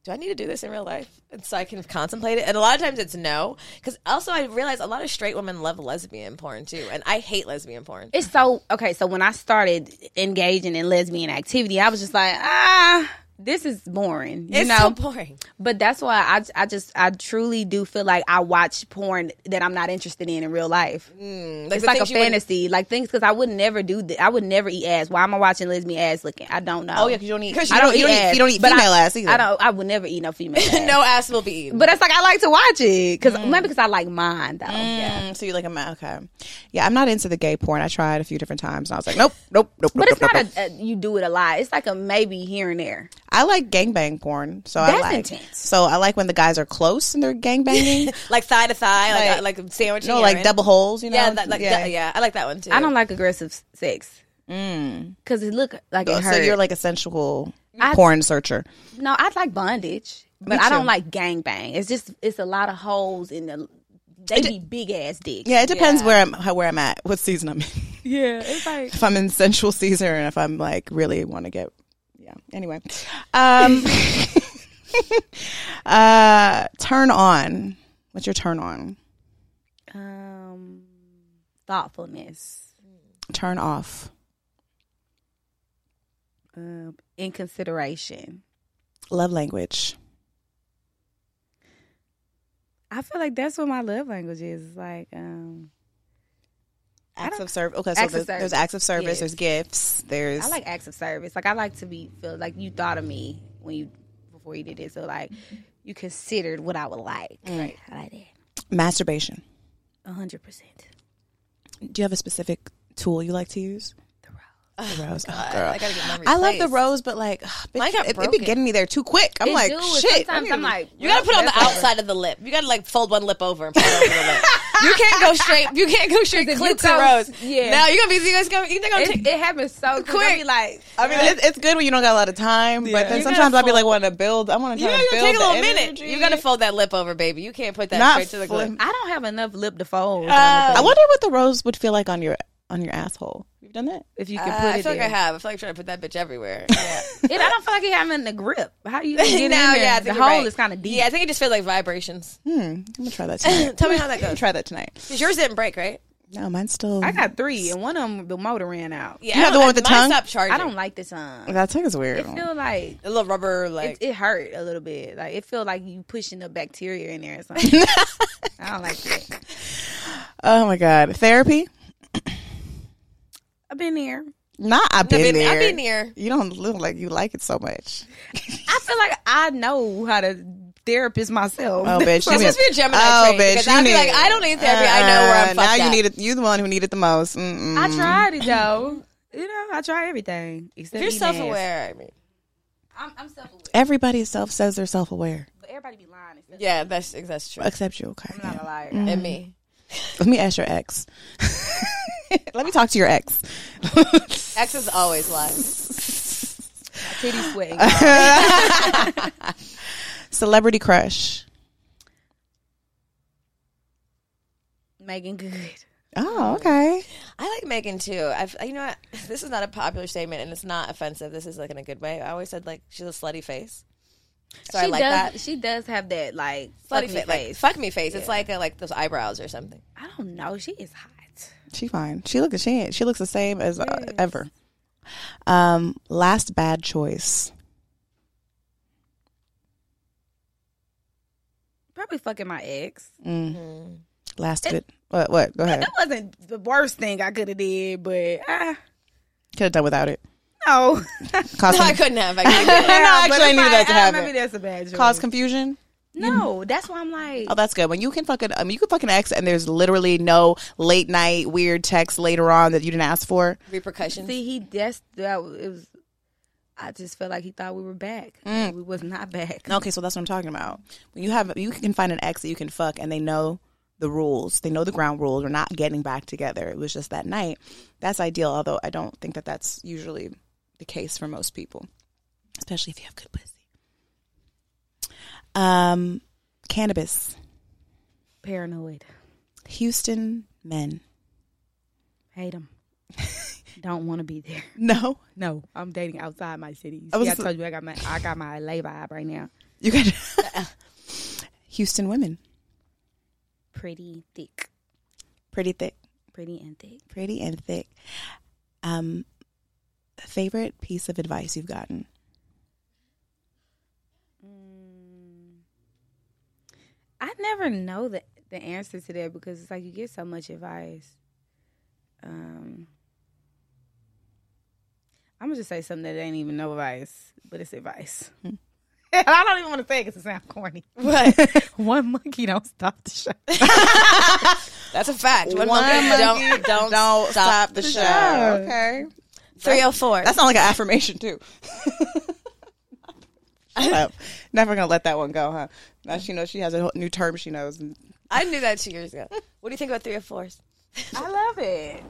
do I need to do this in real life? And so I can contemplate it. And a lot of times it's no. Because also I realize a lot of straight women love lesbian porn too. And I hate lesbian porn. It's so okay. So when I started engaging in lesbian activity, I was just like, ah, this is boring. You It's know, so boring. But that's why I, I just I truly do feel like I watch porn that I'm not interested in in real life. Mm, it's like a fantasy, like things because I would never do that. I would never eat ass. Why am I watching lesbian ass looking? I don't know. Oh yeah, because you don't eat. 'Cause You you don't, don't you don't eat eat. You don't eat female I, ass either. I don't. I would never eat no female. *laughs* ass. no ass will be eaten. But it's like I like to watch it because maybe because I like mine though. Mm, so you like a okay? Yeah, I'm not into the gay porn. I tried a few different times, and I was like, nope, nope, nope. But nope, it's nope, not nope. a, a you do it a lot. It's like a maybe here and there. I like gangbang porn, so I That's like. intense. So I like when the guys are close and they're gangbanging. *laughs* like thigh to thigh, like Like- like, sandwich. you know, like double holes. You know, Yeah, that, like yeah. yeah, I like that one too. I don't like aggressive s- sex mm. because it look like it Oh, hurts. so you're like a sensual I- porn searcher. no, I like bondage, but I don't too. like gangbang. It's just it's a lot of holes in the. They be big ass dicks. Yeah, it depends Yeah. where I'm how, where I'm at, what season I'm in. yeah. It's like *laughs* if I'm in sensual season, and if I'm like really want to get, yeah. Anyway, um, *laughs* uh, turn on. What's your turn on? um thoughtfulness, Turn off. um, in consideration. Love language. I feel like that's what my love language is. It's like um, Acts of service. Okay, so Acts of there's, there's acts of service. Yes. There's gifts. There's I like acts of service. Like I like to be feel like you thought of me when you before you did it. So like you considered what I would like. Mm. Right. I like that. masturbation. A hundred percent. Do you have a specific tool you like to use? The rose. Oh, God, girl. I gotta get mine I love the replaced. rose, but like, ugh, bitch, Mine got it, it be broken. getting me there too quick. I'm It like, do, and shit. I Sometimes need I'm like, You gotta put it on the outside of the lip. You gotta like fold one lip over and put it over the lip. *laughs* You can't go straight. You can't go straight if clit to go- rose. yeah. Now you gonna be. You guys gonna. You think I'm It, take, it happens so quick. I be like, I mean, it's, it's good when you don't got a lot of time, but then You sometimes I'll be like wanting to build. I want to You try gotta to build take a the little minute. energy. You gotta fold that lip over, baby. You can't put that Not straight to the lip. I don't have enough lip to fold. Uh, I wonder what the rose would feel like on your on your asshole. You've done that? if you Uh, can put I it I feel like I have. I feel like I'm trying to put that bitch everywhere. *laughs* Yeah. It, I don't feel like it having the grip. How you *laughs* gonna get in now, there? yeah, I the hole right. is kind of deep. Yeah, I think it just feels like vibrations. Hmm. I'm gonna try that tonight. *laughs* Tell me how that I'm goes. try that tonight. 'Cause yours didn't break, right? No, mine's still. I got three, and one of them the motor ran out. Yeah, You have the don't- one with the tongue? Stopped charging. I don't like this tongue. that tongue is weird. It feel like a little rubber like. it hurt a little bit. Like it feel like you pushing the bacteria in there or something. I don't like that. oh my god, therapy. I've been there. Not I've I've been, been, there. I've been near. You don't look like you like it so much. I feel like I know how to therapist myself. Oh, bitch. *laughs* You're you supposed to be a Gemini oh, trait, bitch. because You I'd be like, I don't need therapy. I know where I'm Uh, Now you up. need it. You the one who need it the most. Mm-mm. I tried it though. You know, I tried everything except You're eating self aware. I mean, I'm, I'm self aware, Everybody self says they're self aware, but everybody be lying. Except yeah, that's that's true. except you. Okay. I'm not a liar. And me, Let me ask your ex. *laughs* *laughs* Let me talk to your ex. *laughs* exes always lie. My titties sweating. *laughs* Celebrity crush. Meagan Good. Oh, okay. I like Meagan too. I've you know what? This is not a popular statement and it's not offensive. This is like in a good way. I always said like she's a slutty face. So I like does, that. She does have that like Slutty slutty fa- face. like fuck me face. It's like a, like those eyebrows or something. I don't know. She is hot. She fine. She looks she ain't- she looks the same as uh, ever. Um, last bad choice. Probably fucking my ex. Mm-hmm. Last good. What? What? Go ahead. That wasn't the worst thing I could have did, but ah, Could have done without it. no. Cause, *laughs* No, I couldn't have. I couldn't *laughs* have. no, actually, I it's knew that to happen. Maybe that's a bad choice. Cause confusion. No, that's why I'm like, Oh, that's good. When you can fucking, I mean, you can fucking ex, and there's literally no late night weird text later on that you didn't ask for. repercussions. see, he that's that it was. I just felt like he thought we were back. Mm. We was not back. Okay, so that's what I'm talking about. When you have, you can find an ex that you can fuck, and they know the rules. They know the ground rules. We're not getting back together. It was just that night. That's ideal. Although I don't think that that's usually the case for most people, especially if you have good pussy. Um, cannabis. Paranoid. Houston men. Hate them. *laughs* Don't want to be there. No, No, I'm dating outside my city. I See, was- I told you I got my I got my LA vibe right now. you got *laughs* Houston women. Pretty thick, Pretty thick. pretty and thick. Pretty and thick. Um, favorite piece of advice you've gotten? I never know the the answer to that because it's like you get so much advice. Um, I'm gonna just say something that ain't even no advice, but it's advice. *laughs* I don't even want to say it because it sounds corny. *laughs* But *laughs* One monkey don't stop the show. That's a fact. One, One monkey, monkey don't don't, Don't stop, the show. show. Okay. Three oh four. That sounds like an affirmation too. *laughs* Shut. Never gonna let that one go, huh? Now she knows she has a new term she knows. I knew that two years ago. What do you think about three or fours? I love it.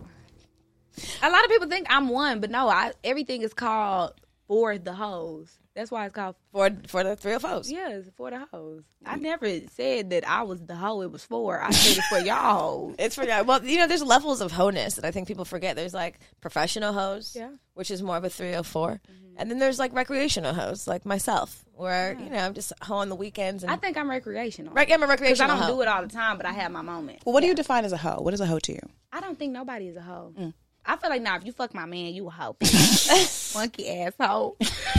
A lot of people think I'm one, but no, I everything is called for the hoes. That's why it's called For for the three oh fours. yes for the hoes. I never said that I was the hoe. It was for. I said it's for *laughs* y'all hoes. It's for y'all. well, you know, there's levels of hoe-ness that I think people forget. There's like professional hoes, Yeah. which is more of a 304, and then there's like recreational hoes, like myself, where you know I'm just hoe on the weekends and I think I'm recreational. Right, I'm a Because I don't hoe. do it all the time, but I have my moment. Well, what do you define as a hoe? What is a hoe to you? I don't think nobody is a hoe. Mm. I feel like now if you fuck my man, you a hoe. *laughs* *laughs* Monkey asshole.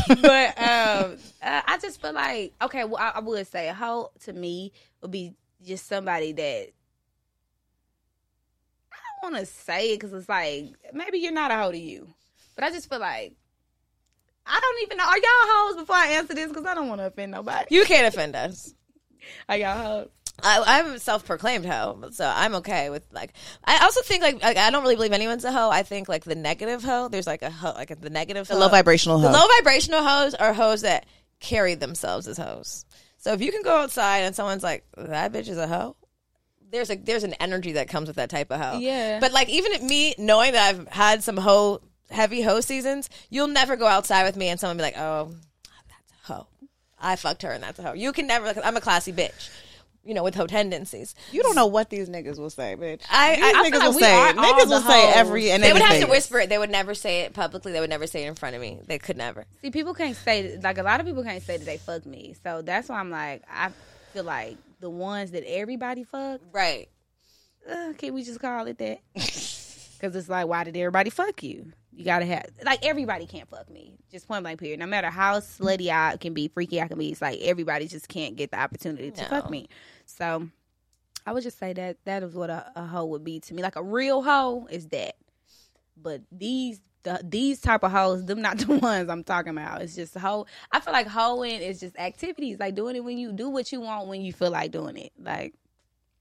but um, uh, I just feel like okay. Well, I, I would say a hoe to me would be just somebody that I don't want to say it because it's like maybe you're not a hoe to you, but I just feel like I don't even know. Are y'all hoes before I answer this? Because I don't want to offend nobody. You can't offend us. Are y'all hoes? I, I'm a self-proclaimed hoe, so I'm okay with like. I also think like, like I don't really believe anyone's a hoe. I think like the negative hoe. There's like a hoe, like the negative, The hoe. low vibrational The low vibrational hoes are hoes that carry themselves as hoes. So if you can go outside and someone's like, "That bitch is a hoe," there's a there's an energy that comes with that type of hoe. Yeah. But like even at me knowing that I've had some hoe heavy hoe seasons, you'll never go outside with me and someone be like, "Oh, that's a hoe. I fucked her and that's a hoe." You can never. I'm a classy bitch. You know, with hoe tendencies. you don't know what these niggas will say, bitch. I- these I- I niggas feel like will we say are niggas the will say every and They would have to whisper it. They would never say it publicly. They would never say it in front of me. They could never. See, people can't say like a lot of people can't say that they fuck me. So that's why I'm like, I feel like the ones that everybody fuck, Right. uh, can we just call it that? *laughs* Because it's like, why did everybody fuck you? You gotta have like everybody can't fuck me. Just point blank period. No matter how slutty I can be, freaky I can be, it's like everybody just can't get the opportunity to No. fuck me. So I would just say that that is what a, a hoe would be to me. Like a real hoe is that. But these the, these type of hoes, them not *laughs* the ones I'm talking about. It's just a hoe. I feel like hoeing is just activities, like doing it when you do what you want when you feel like doing it. Like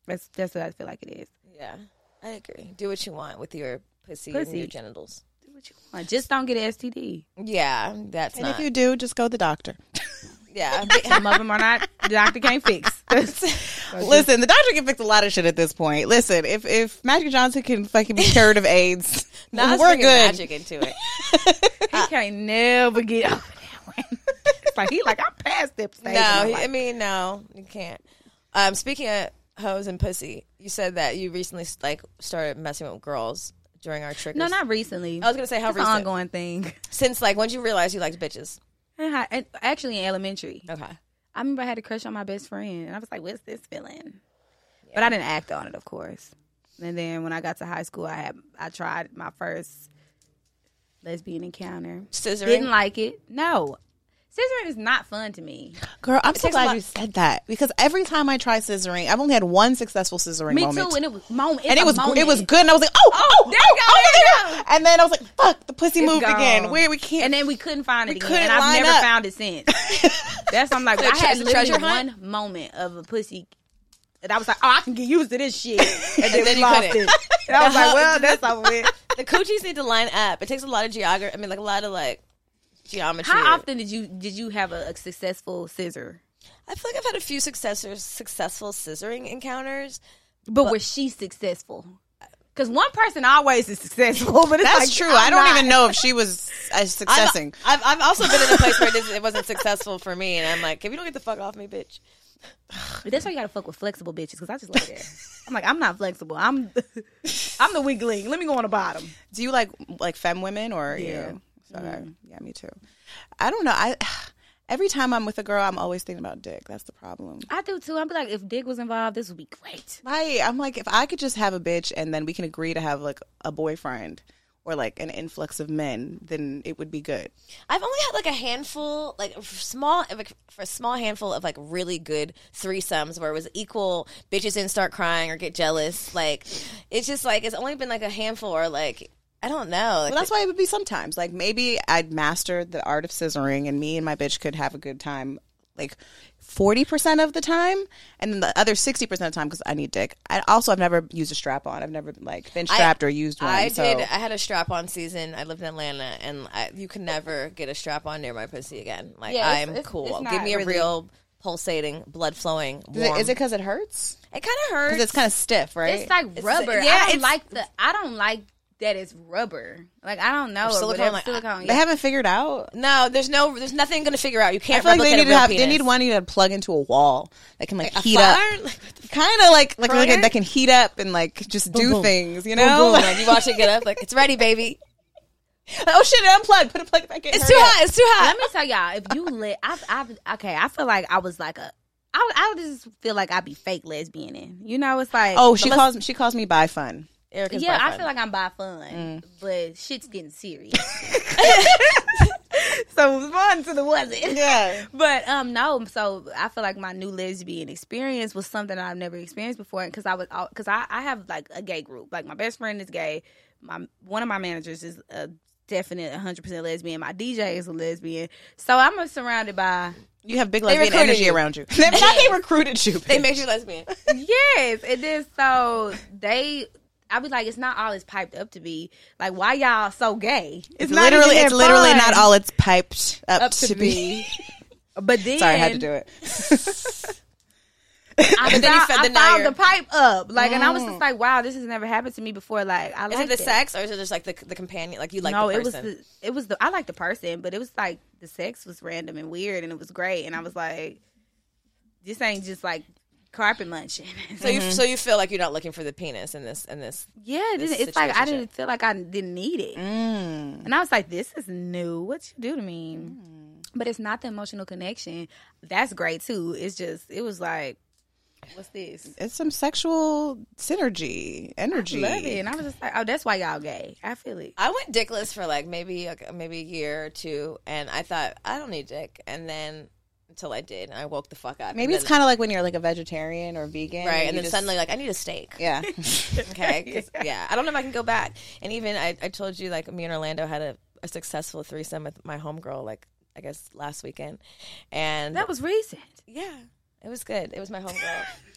that's that's what I feel like it is. Yeah, I agree. Do what you want with your pussy, and your genitals. Do what you want. Just don't get an STD. Yeah, that's And not. if you do, just go to the doctor. *laughs* yeah, *laughs* Some of them are not. The doctor can't fix. *laughs* Listen, the doctor can fix a lot of shit at this point. Listen, if if Magic Johnson can fucking be cured of AIDS, Nas we're bringing good. magic into it. he can't never get over that one. It's like he like I'm past that stage. no, he, life. I mean, no, you can't. Um, speaking of hoes and pussy. You said that you recently like started messing with girls during our trick. No, not recently. I was gonna say how It's an recent. ongoing thing. *laughs* Since like when did you realize you liked bitches? And hi- and Actually, in elementary, Okay. I remember I had a crush on my best friend, and I was like, "What's this feeling?" But I didn't act on it, of course. And then when I got to high school, I had I tried my first lesbian encounter. Scissoring. Didn't like it. No, scissoring is not fun to me. Girl, I'm so glad lot- you said that because every time I try scissoring, I've only had one successful scissoring Me moment. too, and it was moment. and it was moment. it was good, and I was like, oh, oh, oh there you oh, go, oh, there you oh, there And then I was like, fuck, the pussy It's moved gone. again. Where we can't. And then we couldn't find it We again, couldn't and I've line never up. found it since. *laughs* That's I'm like So I had is it literally treasure hunt? one moment of a pussy, and I was like, oh, I can get used to this shit, *laughs* and then, then we you lost couldn't. it. *laughs* And I was like, well, that's over with. the coochies need to line up. It takes a lot of geography. I mean, like a lot of like geometry. How often did you did you have a, a successful scissor? I feel like I've had a few successors, successful scissoring encounters. But was she successful? Because one person always is successful, *laughs* but it's That's like, true. I'm I don't not. even know if she was uh, *laughs* I've, successing. I've, I've also been in a place where it wasn't successful for me, and I'm like, if you don't get the fuck off me, bitch. But that's why you gotta fuck with flexible bitches because I just like there. I'm like, I'm not flexible. I'm *laughs* I'm the weak link. Let me go on the bottom. Do you like like femme women or Yeah. you? Okay. Mm-hmm. Yeah, me too. I don't know. I *sighs* every time I'm with a girl, I'm always thinking about dick. That's the problem. I do too. I'd be like, if Dick was involved, this would be great. Right. I'm like, if I could just have a bitch and then we can agree to have like a boyfriend or like an influx of men, then it would be good. I've only had like a handful, like a small, like for a small handful of like really good threesomes where it was equal. Bitches didn't start crying or get jealous. Like it's just like it's only been like a handful or like I don't know. Like, Well, that's why it would be sometimes. Like maybe I'd mastered the art of scissoring and me and my bitch could have a good time like 40% of the time and then the other 60% of the time because I need dick. I also, I've never used a strap on. I've never like been strapped or used one. I so. did. I had a strap on season. I lived in Atlanta, and I, you can never get a strap on near my pussy again. Like Yeah, it's- I'm it's- cool. it's Give me a really- real pulsating, blood flowing. Is it- Warm. Is it because it hurts? It kind of hurts. Because it's kind of stiff, right? It's like rubber. yeah, I don't it's- like the. I don't like that it's rubber. Like I don't know. Or silicone, whatever, like, silicone. Uh, they haven't figured out. no. There's no. There's nothing going to figure out. You can't. I feel like they need to real have. They need one you to plug into a wall that can like a heat up. *laughs* Kind of like like, like Fryer? that can heat up and like just do boom. things. You know? boom. *laughs* Like you watch it get up. Like it's ready, baby. *laughs* oh shit! It unplugged. Put a plug back in. It's too up. hot. It's too hot. Let me tell y'all, if you let, I, I, okay, I feel like I was like a, I, I just feel like I'd be fake lesbian. In you know, it's like, Oh, she but calls she calls me by fun. Erica's yeah, I feel like I'm by fun, Mm. but shit's getting serious. *laughs* so it was fun to the wasn't. Yeah. But um no, so I feel like my new lesbian experience was something I've never experienced before because I was because I, I have like a gay group. Like my best friend is gay. My one of my managers is a definite 100% lesbian. My DJ is a lesbian. So I'm surrounded by You have big lesbian energy you. around you. *laughs* Not they recruited you. they made you lesbian. *laughs* yes, and then so they. I be like, it's not all it's piped up to be. Like, why y'all so gay? It's not literally it's literally not all it's piped up, up to, be. *laughs* But then Sorry, I had to do it. *laughs* I, But then you found, fed I the found the pipe up, like, and I was just mm. like, wow, this has never happened to me before. Like, I Is like it the sex or is it just like the the companion? Like you like no, the it was the it was the I like the person, but it was like the sex was random and weird, and it was great, and I was like, this ain't just like carpet munching. *laughs* so you so you feel like you're not looking for the penis in this in this. yeah, it This didn't- it's like I didn't feel like I didn't need it, Mm. and I was like, this is new. What you do to me? But it's not the emotional connection. That's great too. It's just it was like, what's this? It's some sexual synergy, energy. Love it, and I was just like, oh, that's why y'all gay. I feel it. I went dickless for like maybe like, maybe a year or two, and I thought I don't need dick, and then until I did, and I woke the fuck up. Maybe and it's kind of like when you're like a vegetarian or vegan, right, you and then just- suddenly like I need a steak. yeah. *laughs* *laughs* Okay, 'cause, yeah. I don't know if I can go back. And even I, I told you like me and Orlando had a, a successful threesome with my homegirl like I guess last weekend, and That was recent. yeah, it was good. It was my homegirl. *laughs*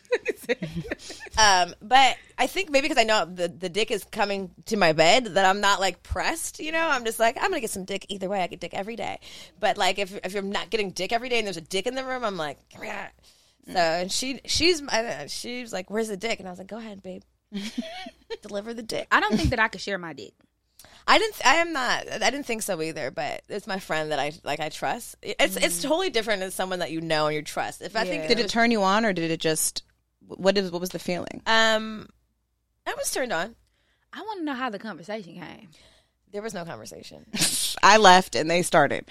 *laughs* um, but I think maybe because I know the the dick is coming to my bed that I'm not like pressed. You know, I'm just like I'm gonna get some dick either way. I get dick every day. But like if if you're not getting dick every day and there's a dick in the room, I'm like. "Rah." So and she she's I don't know, she's like, "Where's the dick?" And I was like, "Go ahead, babe, *laughs* deliver the dick." I don't think that I could share my dick. *laughs* I didn't. I am not. I didn't think so either. But it's my friend that I like. I trust. It's it's totally different as someone that you know and you trust. If I think Yeah. Did it turn you on or did it just What is what was the feeling? Um, I was turned on. I want to know how the conversation came. There was no conversation. *laughs* I left and they started.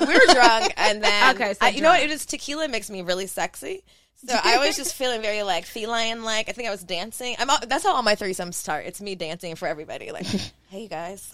we were drunk, *laughs* and then Okay, so I- you know what? drunk. It is tequila makes me really sexy. So *laughs* I was just feeling very like feline like. I think I was dancing. I'm all, that's how all my threesomes start. It's me dancing for everybody. Like, hey you guys.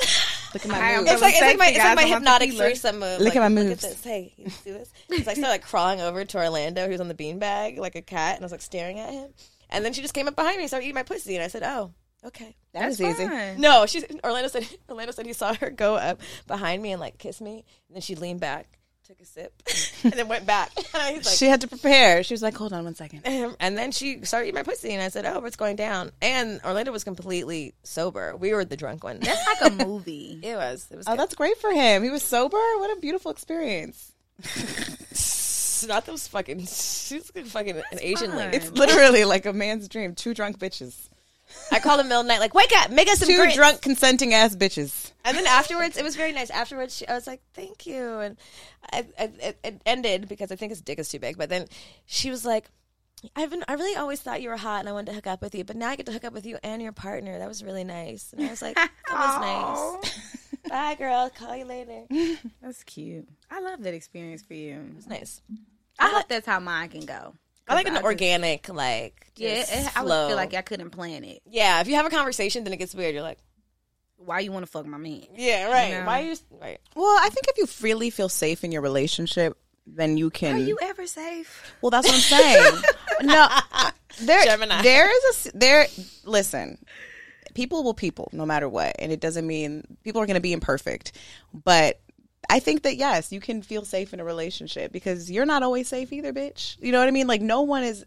Look at my Hi, moves. It's like it's like my it's like my I'm on hypnotic threesome move. Look like, at my Look moves. at this. Hey, you do this. Because I started like crawling over to Orlando, who's on the beanbag like a cat, and I was like staring at him. And then she just came up behind me and started eating my pussy, and I said, "Oh, okay." That was easy. Fine. No, she's Orlando said *laughs* Orlando said he saw her go up behind me and like kiss me, and then she leaned back, took a sip, *laughs* and then went back. *laughs* And he's like, she had to prepare. She was like, "Hold on one second. Um, and then she started eating my pussy, and I said, "Oh, what's going down?" And Orlando was completely sober. We were the drunk one. That's like a movie. *laughs* It was. It was. Oh, good. that's great for him. He was sober. What a beautiful experience. not those fucking. She's fucking an Asian fine. lady. It's literally like a man's dream. Two drunk bitches. I called him middle of the night, like, "Wake up, make us some Two grits." drunk consenting ass bitches. And then afterwards, it was very nice. Afterwards, she, I was like, "Thank you," and I, I, it, it ended because I think his dick is too big. But then she was like, "I've been, I really always thought you were hot, and I wanted to hook up with you, but now I get to hook up with you and your partner. That was really nice." And I was like, *laughs* "That was nice." *laughs* Bye, girl. Call you later. That's cute. I love that experience for you. was nice. I hope that's how mine can go. I like an just- organic, like Yeah, just it, I would feel like I couldn't plan it. yeah. If you have a conversation, then it gets weird. You're like, Why you want to fuck my man? yeah, right. know. Why are you right? Well, I think if you freely feel safe in your relationship, then you can. Are you ever safe? Well, that's what I'm saying. *laughs* no, there, Gemini. there is a there. Listen, people will people no matter what, and it doesn't mean people are going to be imperfect. But I think that yes, you can feel safe in a relationship because you're not always safe either, bitch. You know what I mean? Like no one is.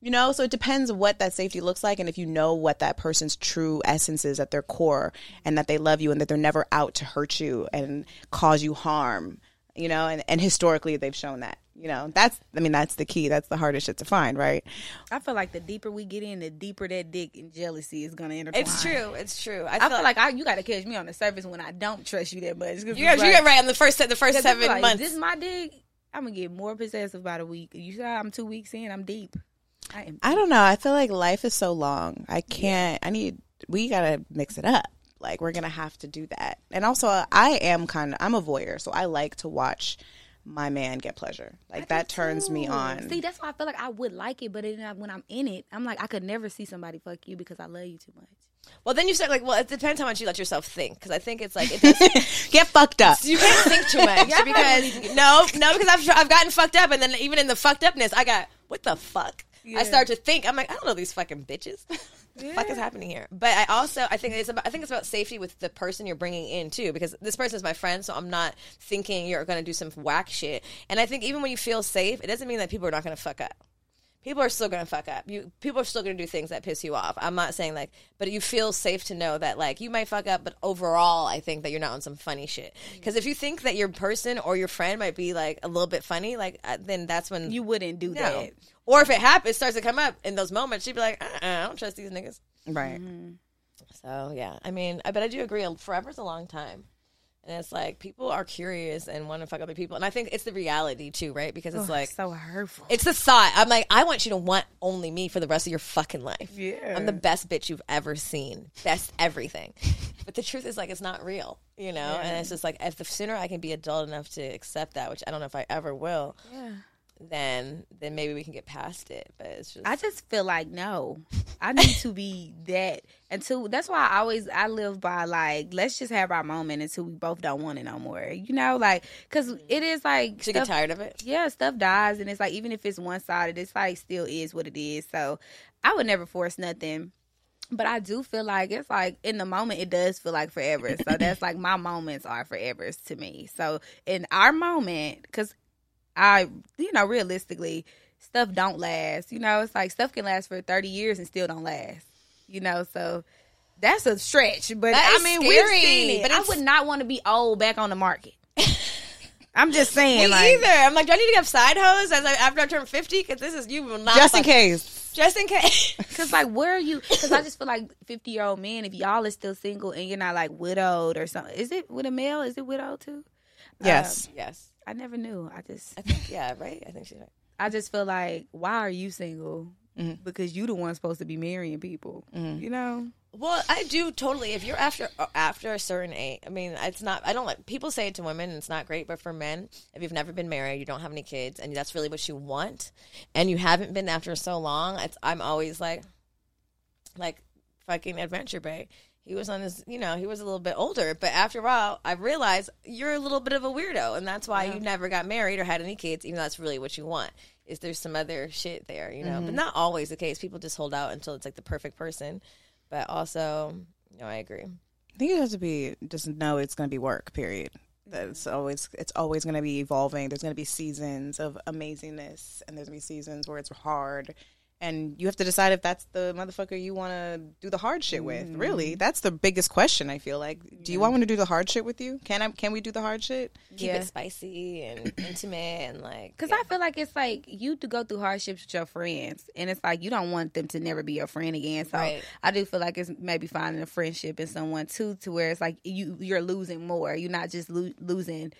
You know, so it depends what that safety looks like, and if you know what that person's true essence is at their core, and that they love you, and that they're never out to hurt you and cause you harm. You know, and, and historically they've shown that. You know, that's I mean that's the key. That's the hardest shit to find, right? I feel like the deeper we get in, the deeper that dick and jealousy is gonna intertwine. It's true. It's true. I I feel, feel like I, you got to catch me on the surface when I don't trust you that much. 'Cause you it's got you like- right on the first the first 'cause seven it's like, months. This is my dick. I'm gonna get more possessive about a week. You saw I'm two weeks in. I'm deep. I am. I don't know. I feel like life is so long. I can't. I need. We gotta mix it up. Like we're gonna have to do that. And also, I am kind of. I'm a voyeur, so I like to watch my man get pleasure. Like that turns me on. See, that's why I feel like I would like it, but then when I'm in it, I'm like, I could never see somebody fuck you because I love you too much. Well, then you start like, well, it depends how much you let yourself think, because I think it's like it does, *laughs* get fucked up. you can't think too much *laughs* because no, no, because I've I've gotten fucked up, and then even in the fucked upness, I got what the fuck. I start to think. I'm like, I don't know these fucking bitches. What *laughs* the fuck is happening here? But I also I think it's about I think it's about safety with the person you're bringing in too, because this person is my friend, so I'm not thinking you're going to do some whack shit. And I think even when you feel safe, it doesn't mean that people are not going to fuck up. people are still gonna fuck up. You people are still gonna do things that piss you off. I'm not saying like, but you feel safe to know that like you might fuck up, but overall, I think that you're not on some funny shit. Because if you think that your person or your friend might be like a little bit funny, like uh, then that's when You wouldn't do no. that. Or if it happens, starts to come up in those moments, she'd be like, uh-uh, I don't trust these niggas. Right. Mm-hmm. So yeah, I mean, I but I do agree. Um, Forever's a long time, and it's like people are curious and want to fuck other people, and I think it's the reality too, right? Because it's like so hurtful. it's the thought. I'm like, I want you to want only me for the rest of your fucking life. Yeah. I'm the best bitch you've ever seen. Best everything. *laughs* but the truth is like it's not real, you know? And it's just like if the sooner I can be adult enough to accept that, which I don't know if I ever will, yeah. Then then maybe we can get past it. But it's just I just feel like no, I need to be that until. That's why I always I live by like let's just have our moment until we both don't want it no more. You know, like because it is like you get tired of it. yeah, stuff dies, and it's like even if it's one sided, it's like still is what it is. So I would never force nothing. But I do feel like it's like in the moment it does feel like forever. So that's like my moments are forever to me. So in our moment, because I, you know, realistically, stuff don't last. You know, it's like stuff can last for thirty years and still don't last. You know, so that's a stretch. But That I mean, scary, we've seen it. but I would not want to be old back on the market. *laughs* I'm just saying, like, either. I'm like, do I need to have side hose as I, after I turn 50? Because this is you will not. Just in case. *laughs* Just in case. Cause like where are you? Cause I just feel like fifty year old men, if y'all are still single and you're not like widowed or something, is it with a male? Is it widowed too? Yes. Um, yes. I never knew. I just I think, yeah, right? I think she's right. *laughs* I just feel like why are you single? Mm-hmm. because you the one supposed to be marrying people. Mm-hmm. You know, Well, I do totally. If you're after uh, after a certain age, I mean, it's not. I don't like people say it to women, and it's not great. But for men, if you've never been married, you don't have any kids, and that's really what you want, and you haven't been after so long, it's, I'm always like, like fucking Adventure Bay. He was on his, you know, he was a little bit older, but after a while, I realized you're a little bit of a weirdo, and that's why you never got married or had any kids, even though that's really what you want. Is there some other shit there, you know? But mm-hmm. not always the case. People just hold out until it's like the perfect person. But also, no, I agree. I think you have to be just know it's going to be work. Period. That it's mm-hmm. always it's always going to be evolving. There's going to be seasons of amazingness, and there's going to be seasons where it's hard, and you have to decide if that's the motherfucker you want to do the hard shit with. Mm-hmm. Really, that's the biggest question. I feel like, do you want me to do the hard shit with you? Can I? Can we do the hard shit? Keep Yeah. it spicy and *coughs* intimate and like. Because yeah. I feel like it's like you to go through hardships with your friends, and it's like you don't want them to never be your friend again. So Right. I do feel like it's maybe finding a friendship in someone too, to where it's like you you're losing more. You're not just lo- losing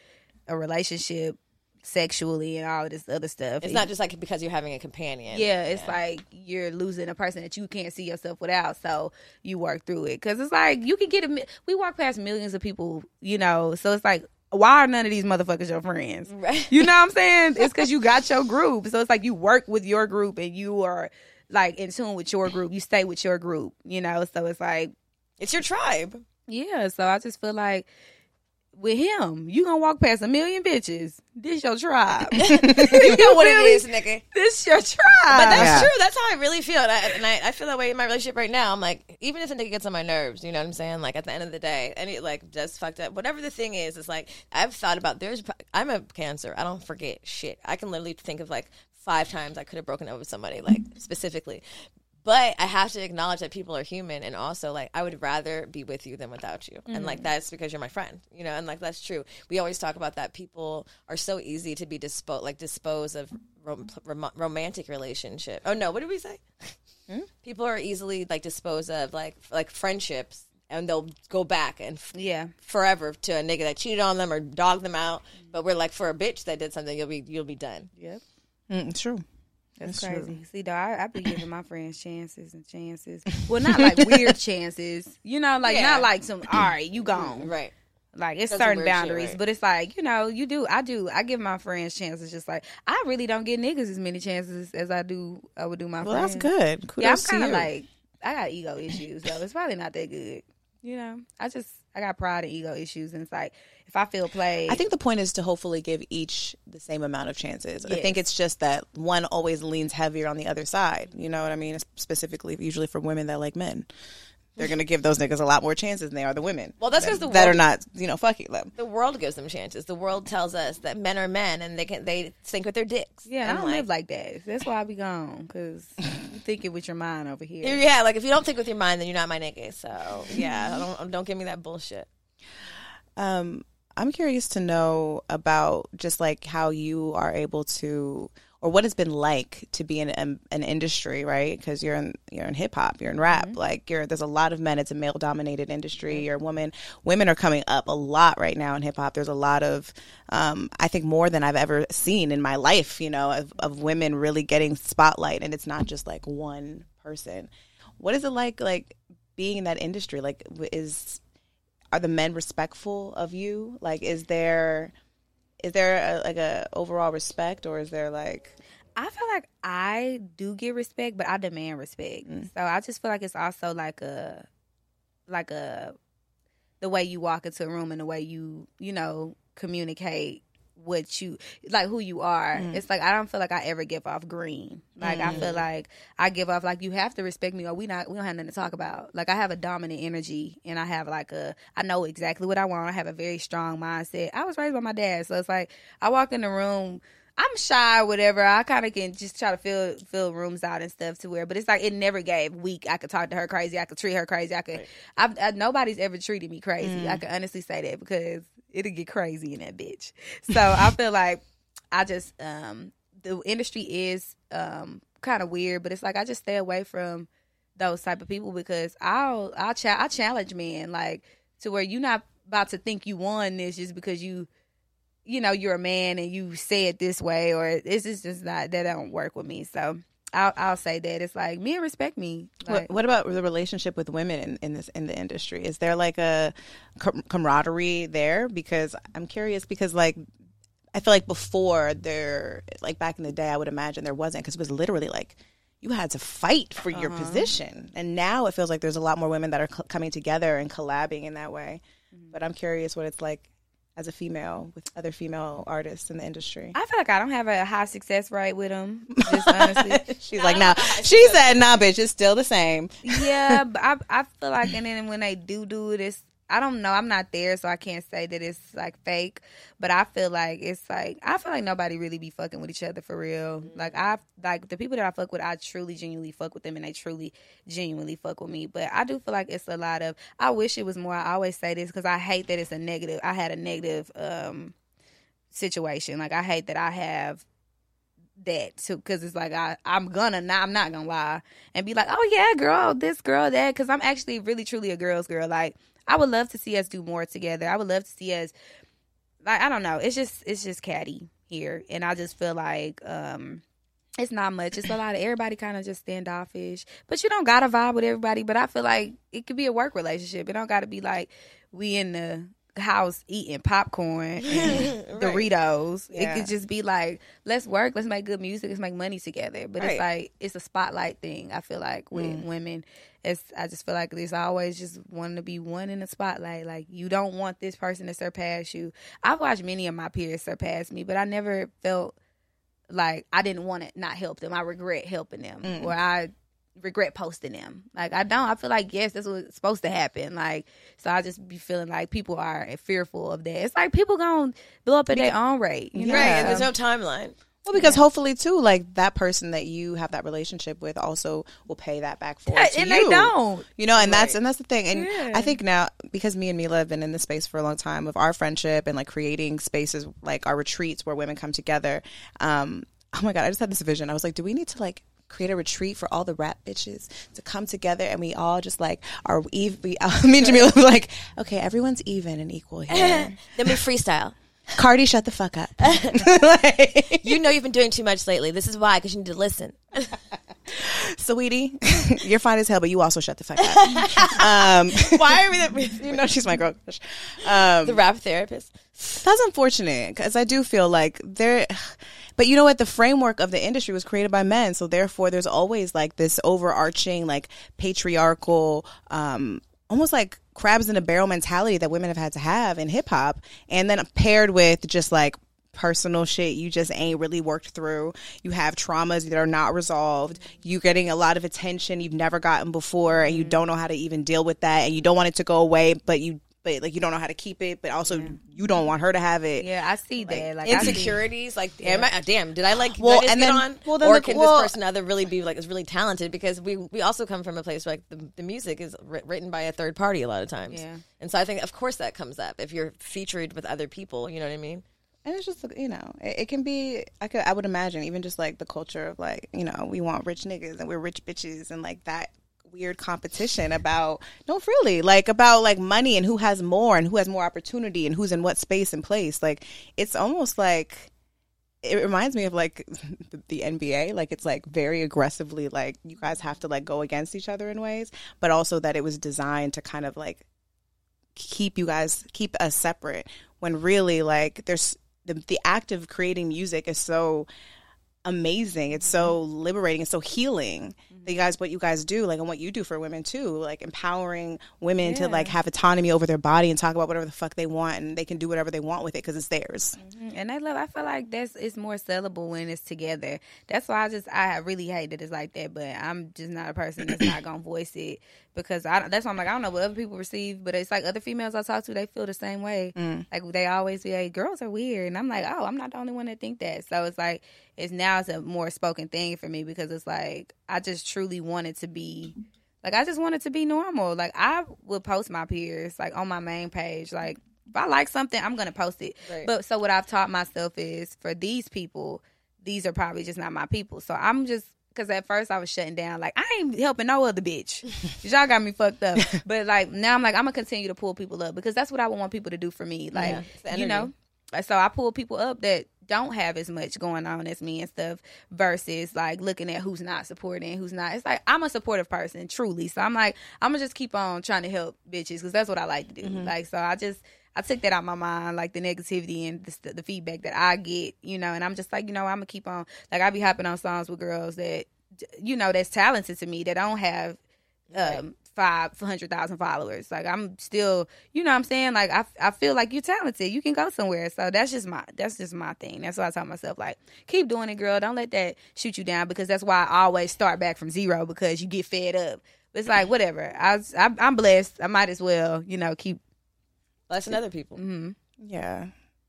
a relationship sexually and all this other stuff. It's not just like because you're having a companion. Yeah, it's like you're losing a person that you can't see yourself without. So you work through it because it's like you can get a. We walk past millions of people, you know. So it's like, why are none of these motherfuckers your friends? *laughs* Right. You know what I'm saying? It's because you got your group. So it's like you work with your group and you are like in tune with your group. You stay with your group, you know. So it's like, It's your tribe. yeah. So I just feel like. With him, you gonna walk past a million bitches. This your tribe. *laughs* *laughs* You know what it feel nigga. This your tribe. But that's Yeah. true. That's how I really feel. And, I, and I, I feel that way in my relationship right now. I'm like, even if a nigga gets on my nerves, you know what I'm saying? Like, at the end of the day, and it, like, just fucked up. Whatever the thing is, it's like, I've thought about, there's, I'm a cancer. I don't forget shit. I can literally think of, like, five times I could have broken up with somebody, like, specifically. But I have to acknowledge that people are human, and also like I would rather be with you than without you, and like mm. that's because you're my friend, you know, and like that's true. We always talk about that people are so easy to be dispo like dispose of rom- rom- romantic relationship. Oh no, what did we say? *laughs* Hmm? People are easily like dispose of like like friendships, and they'll go back and f- yeah. forever to a nigga that cheated on them or dogged them out. Mm. But we're like for a bitch that did something, you'll be you'll be done. Yep. Mm, true. That's, That's true. crazy. See, though, I, I be giving my friends chances and chances. Well, not like *laughs* weird chances, you know, like Yeah. not like some. All right, you gone. Right. Like it's That's certain weird shit, boundaries, right. but it's like you know, you do. I do. I give my friends chances. Just like I really don't get niggas as many chances as I do. I would do my Well, friends. that's good. Kudos Yeah, I'm kind of like I got ego issues, though. It's probably not that good. You know, I just I got pride and ego issues, and it's like if I feel played, I think the point is to hopefully give each the same amount of chances. I think it's just that one always leans heavier on the other side. You know what I mean? Specifically, usually for women that like men, they're gonna give those niggas a lot more chances than they are the women. Well, that's that- 'cause the that are world- not you know fucking them. the world gives them chances. The world tells us that men are men and they can they think with their dicks. yeah, I And, don't live like that. That's why I be gone because *laughs* you thinking with your mind over here. yeah, like if you don't think with your mind, then you're not my nigga. So yeah, don't don't give me that bullshit. Um, I'm curious to know about just like how you are able to, or what it's been like to be in an, an industry, right? Because you're in you're in hip hop, you're in rap. Like you're there's a lot of men. It's a male dominated industry. You're a woman. Women are coming up a lot right now in hip hop. There's a lot of, um, I think more than I've ever seen in my life. You know, of, of women really getting spotlight, and it's not just like one person. What is it like, like being in that industry? Like, is are the men respectful of you? Like, is there is there a, like a overall respect, or is there like I feel like I do get respect, but I demand respect. Mm. So I just feel like it's also like a like a the way you walk into a room and the way you, you know, communicate what you like who you are. Mm. It's like I don't feel like I ever give off green. Like I feel mm. like I give off like you have to respect me or we not we don't have nothing to talk about. Like I have a dominant energy and I have like a I know exactly what I want. I have a very strong mindset. I was raised by my dad, so it's like I walk in the room I'm shy or whatever. I kind of can just try to fill fill rooms out and stuff to where, but it's like it never gave weak. I could talk to her crazy. I could treat her crazy. I could. I've, I, nobody's ever treated me crazy. I mm. can honestly say that because it'll get crazy in that bitch. So I feel like I just um the industry is um kind of weird, but it's like I just stay away from those type of people because I'll I'll I challenge men like to where you're not about to think you won this just because you you know you're a man and you say it this way or this is just not that don't work with me so I'll, I'll say that it's like men respect me. What, Like, what about the relationship with women in, in this in the industry? Is there like a com- camaraderie there? Because I'm curious because like I feel like before there, like back in the day, I would imagine there wasn't because it was literally like you had to fight for your uh-huh. position, and now it feels like there's a lot more women that are cl- coming together and collabing in that way. Mm-hmm. But I'm curious what it's like as a female with other female artists in the industry. I feel like I don't have a high success rate with them. *laughs* Just honestly, She's like, nah. She said, nah, bitch, it's still the same. yeah, *laughs* but I I feel like, and then when they do do it, it's I don't know. I'm not there, so I can't say that it's like fake. But I feel like it's like I feel like nobody really be fucking with each other for real. Like I like the people that I fuck with, I truly genuinely fuck with them, and they truly genuinely fuck with me. But I do feel like it's a lot of. I wish it was more. I always say this because I hate that it's a negative. I had a negative um situation. Like I hate that I have that too because it's like I I'm gonna not I'm not gonna lie and be like oh yeah girl this girl that because I'm actually really truly a girl's girl like I would love to see us do more together. I would love to see us like I don't know. It's just it's just catty here. And I just feel like um it's not much. It's a lot of everybody kind of just standoffish. But you don't gotta vibe with everybody. But I feel like it could be a work relationship. It don't gotta be like we in the house eating popcorn and *laughs* Doritos. It could just be like, let's work, let's make good music, let's make money together. But it's like it's a spotlight thing. I feel like with Mm. women, it's I just feel like there's always just wanting to be one in the spotlight. Like you don't want this person to surpass you. I've watched many of my peers surpass me, but I never felt like I didn't want to not help them. I regret helping them, Mm. or I regret posting them. Like I don't. I feel like yes, that's what's supposed to happen. Like so, I just be feeling like people are fearful of that. It's like people gonna blow up at their own rate. You know? Right, and there's no timeline. Well, because hopefully too, like that person that you have that relationship with also will pay that back for Yeah, to and you. they don't. You know, and that's and that's the thing. And Yeah. I think now because me and Milah have been in this space for a long time of our friendship and like creating spaces like our retreats where women come together. Um, oh my god, I just had this vision. I was like, do we need to like create a retreat for all the rap bitches to come together and we all just like are even we, *laughs* me and Jamila were like okay everyone's even and equal here *laughs* then we freestyle. Cardi shut the fuck up Like- *laughs* *laughs* You know you've been doing too much lately. This is why, because you need to listen. *laughs* sweetie, you're fine as hell, but you also shut the fuck up. um, Why are we the, you know she's my girl. Um, the rap therapist? that's unfortunate because I do feel like there, *sighs* but you know what? The framework of the industry was created by men, so therefore there's always like this overarching, like patriarchal, um, almost like crabs in a barrel mentality that women have had to have in hip hop, and then paired with just like personal shit you just ain't really worked through. You have traumas that are not resolved. You're getting a lot of attention you've never gotten before and you mm-hmm. don't know how to even deal with that and you don't want it to go away, but you but like you don't know how to keep it, but also you don't want her to have it. Yeah, I see that. Like I see- Insecurities, like damn, I, damn, did I like Well, I and then- on? well, then or the- can well- this person other really be like is really talented? Because we we also come from a place where like the, the music is writ- written by a third party a lot of times, Yeah. and so I think of course that comes up if you're featured with other people. You know what I mean? And it's just you know, it, it can be. I could, I would imagine even just like the culture of like you know, we want rich niggas and we're rich bitches and like that weird competition about no really like about like money and who has more and who has more opportunity and who's in what space and place. Like it's almost like it reminds me of like *laughs* the, NBA like it's like very aggressively like you guys have to like go against each other in ways but also that it was designed to kind of like keep you guys keep us separate when really like there's the the act of creating music is so amazing it's so mm-hmm. liberating it's so healing that you mm-hmm. guys what you guys do like and what you do for women too like empowering women to like have autonomy over their body and talk about whatever the fuck they want and they can do whatever they want with it because it's theirs mm-hmm. And they love. I feel like that's it's more sellable when it's together. That's why I just I really hate that it's like that. But I'm just not a person that's not gonna voice it because I. That's why I'm like I don't know what other people receive, but it's like other females I talk to, they feel the same way. Mm. Like they always be like, girls are weird, and I'm like, oh, I'm not the only one that think that. So it's like it's now it's a more spoken thing for me because it's like I just truly wanted to be. Like I just wanted to be normal. Like I would post my peers like on my main page. Like if I like something, I'm gonna post it. Right. But so what I've taught myself is for these people, these are probably just not my people. So I'm just because at first I was shutting down, like I ain't helping no other bitch. *laughs* Y'all got me fucked up. *laughs* But like now I'm like I'm gonna continue to pull people up because that's what I would want people to do for me. Like Yeah, you know. So I pull people up that don't have as much going on as me and stuff versus like looking at who's not supporting, who's not. It's like I'm a supportive person, truly. So I'm like, I'm gonna just keep on trying to help bitches because that's what I like to do. Mm-hmm. Like, so I just. I took that out of my mind, like the negativity and the, the feedback that I get, you know, and I'm just like, you know, I'm gonna keep on. Like I be hopping on songs with girls that, you know, that's talented to me that don't have um five hundred thousand followers. Like I'm still, you know, what I'm saying, like I, I feel like you're talented. You can go somewhere. So that's just my that's just my thing. That's why I tell myself like, keep doing it, girl. Don't let that shoot you down because that's why I always start back from zero because you get fed up. It's like whatever. I, I I'm blessed. I might as well, you know, keep. Blessing other people. Mm-hmm. Yeah.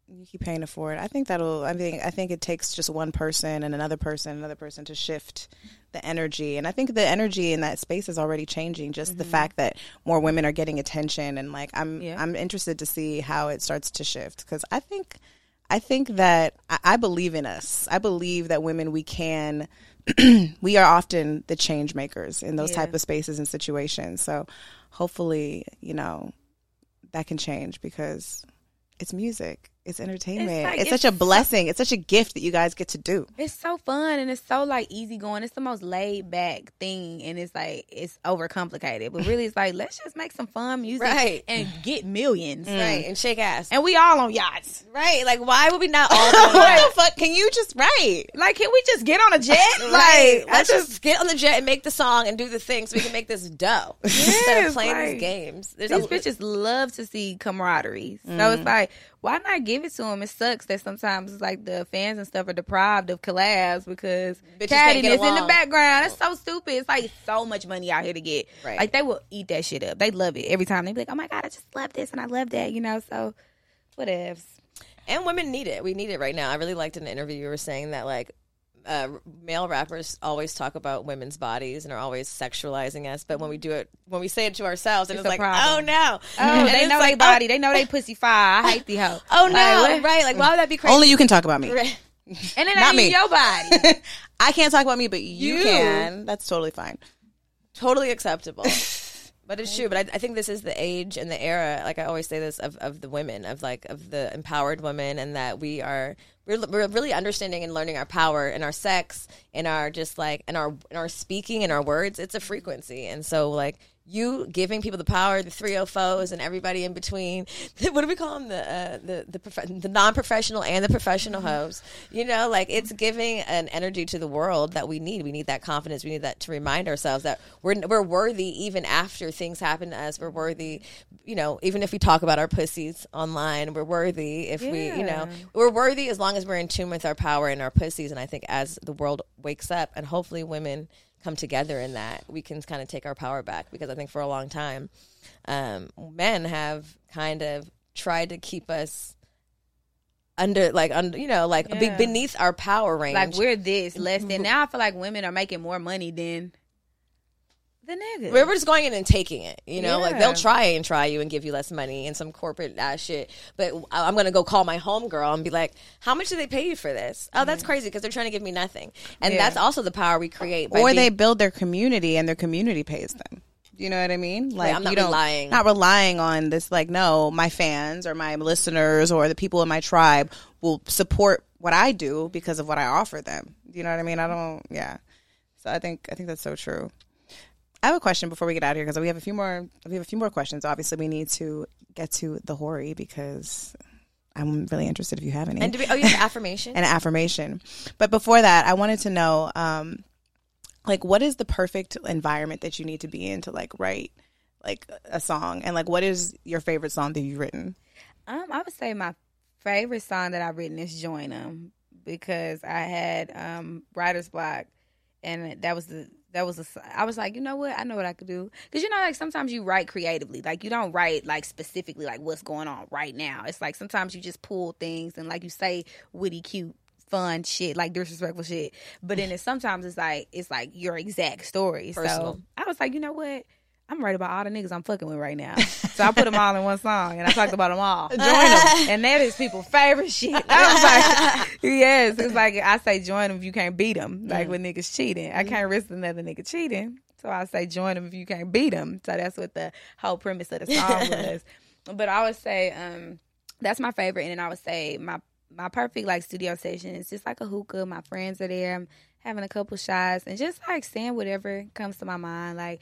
You keep paying for it forward. I think that'll. I think. I think it takes just one person and another person, another person to shift the energy. And I think the energy in that space is already changing. Just the fact that more women are getting attention, and like I'm, Yeah. I'm interested to see how it starts to shift because I think, I think that I, I believe in us. I believe that women we can. *clears throat* we are often the change makers in those Yeah. type of spaces and situations. So hopefully, you know, that can change because it's music. It's entertainment. It's, like- such it's a blessing. It's such a gift that you guys get to do. It's so fun and it's so like easy going. It's the most laid back thing, and it's like it's overcomplicated. But really, it's like let's just make some fun music, Right. and get millions, mm. Right. And shake ass. And we all on yachts. right. Like, why would we not all *laughs* be on what the fuck? Can you just write? Like, can we just get on a jet? *laughs* Right. Like, Let's I just get on the jet and make the song and do the thing so we can make this dough *laughs* instead of playing like, these games. There's These a- bitches love to see camaraderie. So mm. it's like, why not give it to them? It sucks that sometimes it's like the fans and stuff are deprived of collabs because cattiness in the background. It's oh. so stupid. It's like so much money out here to get. Right. Like they will eat that shit up. They love it every time. They be like, oh my god, I just love this and I love that. You know. So whatevs. and women need it. We need it right now. I really liked an interview you were saying that like uh, male rappers always talk about women's bodies and are always sexualizing us, but when we do it, when we say it to ourselves, and It's it's, like, problem. oh no, Oh, And they know like, they body. They know they pussy fire. I hate the hoe. Oh, *laughs* oh no, Like, what? right? Like, why would that be crazy? Only you can talk about me. Right. *laughs* And it Not ain't me. your body. *laughs* I can't talk about me, but you, You. can. That's totally fine. totally acceptable. But it's true. But I, I think this is the age and the era. Like I always say this of, of the women, of like of the empowered women, and that we are we're, we're really understanding and learning our power and our sex and our just like and our and our speaking and our words. It's a frequency, and so like you giving people the power, the three O fours, and everybody in between. *laughs* What do we call them? The uh, the the, prof- the non professional and the professional hoes. You know, like it's giving an energy to the world that we need. We need that confidence. We need that to remind ourselves that we're we're worthy even after things happen to us. We're worthy. You know, even if we talk about our pussies online, we're worthy. If we, you know, we're worthy as long as we're in tune with our power and our pussies. And I think as the world wakes up, and hopefully women come together in that, we can kind of take our power back. Because I think for a long time, um, men have kind of tried to keep us under, like under, you know, like be- Yeah. beneath our power range. like we're this less than. Now I feel like women are making more money than the niggas. We're just going in and taking it, you know. Like they'll try and try you and give you less money and some corporate ass shit. But I'm gonna go call my homegirl and be like, "How much do they pay you for this?" Oh, that's crazy because they're trying to give me nothing. And Yeah. that's also the power we create. By or being- they build their community and their community pays them. You know what I mean? Like I'm not you don't relying. not relying on this. Like no, my fans or my listeners or the people in my tribe will support what I do because of what I offer them. You know what I mean? I don't. Yeah. So I think I think that's so true. I have a question before we get out of here because we have a few more. We have a few more questions. Obviously, we need to get to the Hori because I'm really interested if you have any and do we, oh, you have affirmation. *laughs* and affirmation. But before that, I wanted to know, um, like, what is the perfect environment that you need to be in to like write like a song, and like, what is your favorite song that you've written? Um, I would say my favorite song that I've written is "Join 'Em" because I had um writer's block, and that was the that was a. I was like, you know what, I know what I could do because you know, like sometimes you write creatively, like you don't write like specifically like what's going on right now. It's like sometimes you just pull things and like you say witty, cute. Fun shit, like disrespectful shit, but then it's sometimes it's like it's like your exact story. Personal. So I was like, you know what, I'm right about all the niggas I'm fucking with right now. So I put them all in one song and I talked about them all. *laughs* Join them. And that is people's favorite shit. *laughs* I was like, yes. It's like I say join them if you can't beat them. Like when niggas cheating. I can't risk another nigga cheating. So I say join them if you can't beat them. So that's what the whole premise of the song *laughs* was. But I would say um, that's my favorite. And then I would say my my perfect like studio session is just like a hookah. My friends are there. I'm having a couple shots and just like saying whatever comes to my mind. Like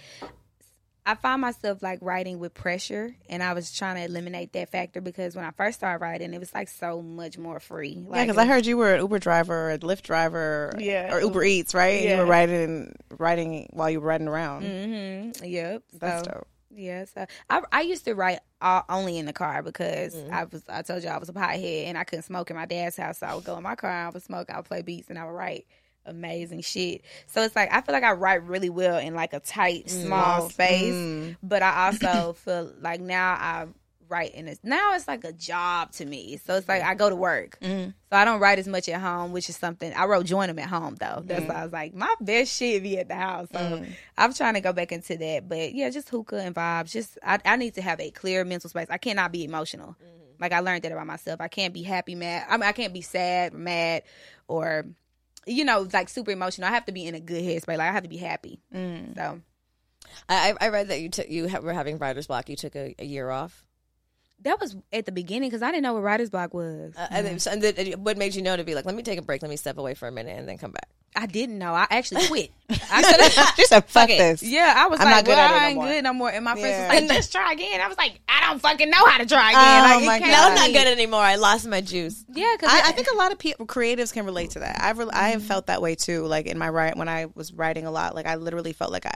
I find myself like writing with pressure, and I was trying to eliminate that factor because when I first started writing, it was like so much more free. Like, yeah, because I heard you were an Uber driver, a Lyft driver, Yeah. or Uber Eats, right? You were writing, writing while you were riding around. Mm-hmm. Yep. That's so, dope. Yeah, so I I used to write all, only in the car because Mm. I was I told you I was a pothead and I couldn't smoke in my dad's house, so I would go in my car and I would smoke, I would play beats and I would write amazing shit. So it's like I feel like I write really well in like a tight, small space, Mm. but I also *coughs* feel like now I write in this now it's like a job to me. So it's like I go to work. Mm. So I don't write as much at home, which is something I wrote join them at home though. That's why I was like, my best shit be at the house. So I'm trying to go back into that. But yeah, just hookah and vibes. Just I, I need to have a clear mental space. I cannot be emotional. Like I learned that about myself. I can't be happy, mad. I mean, I can't be sad, mad, or you know, like super emotional. I have to be in a good headspace. Like I have to be happy. So I, I read that you took you ha- were having writer's block. You took a, a year off. that was at the beginning because I didn't know what writer's block was. Uh, and, then, so, and then, what made you know to be like, let me take a break, let me step away for a minute, and then come back? I didn't know. I actually *laughs* quit. I *laughs* could've- She said, "Fuck it. this." Yeah, I was I'm like, not good well, at it I no ain't more. good no more. And my friends Yeah. was like, just try again. I was like, I don't fucking know how to try oh again. Oh like, it my can't No, I'm not good anymore. I lost my juice. Yeah, because I, I think a lot of people, creatives can relate to that. I've re- I have mm-hmm. felt that way too. Like in my right when I was writing a lot, like I literally felt like I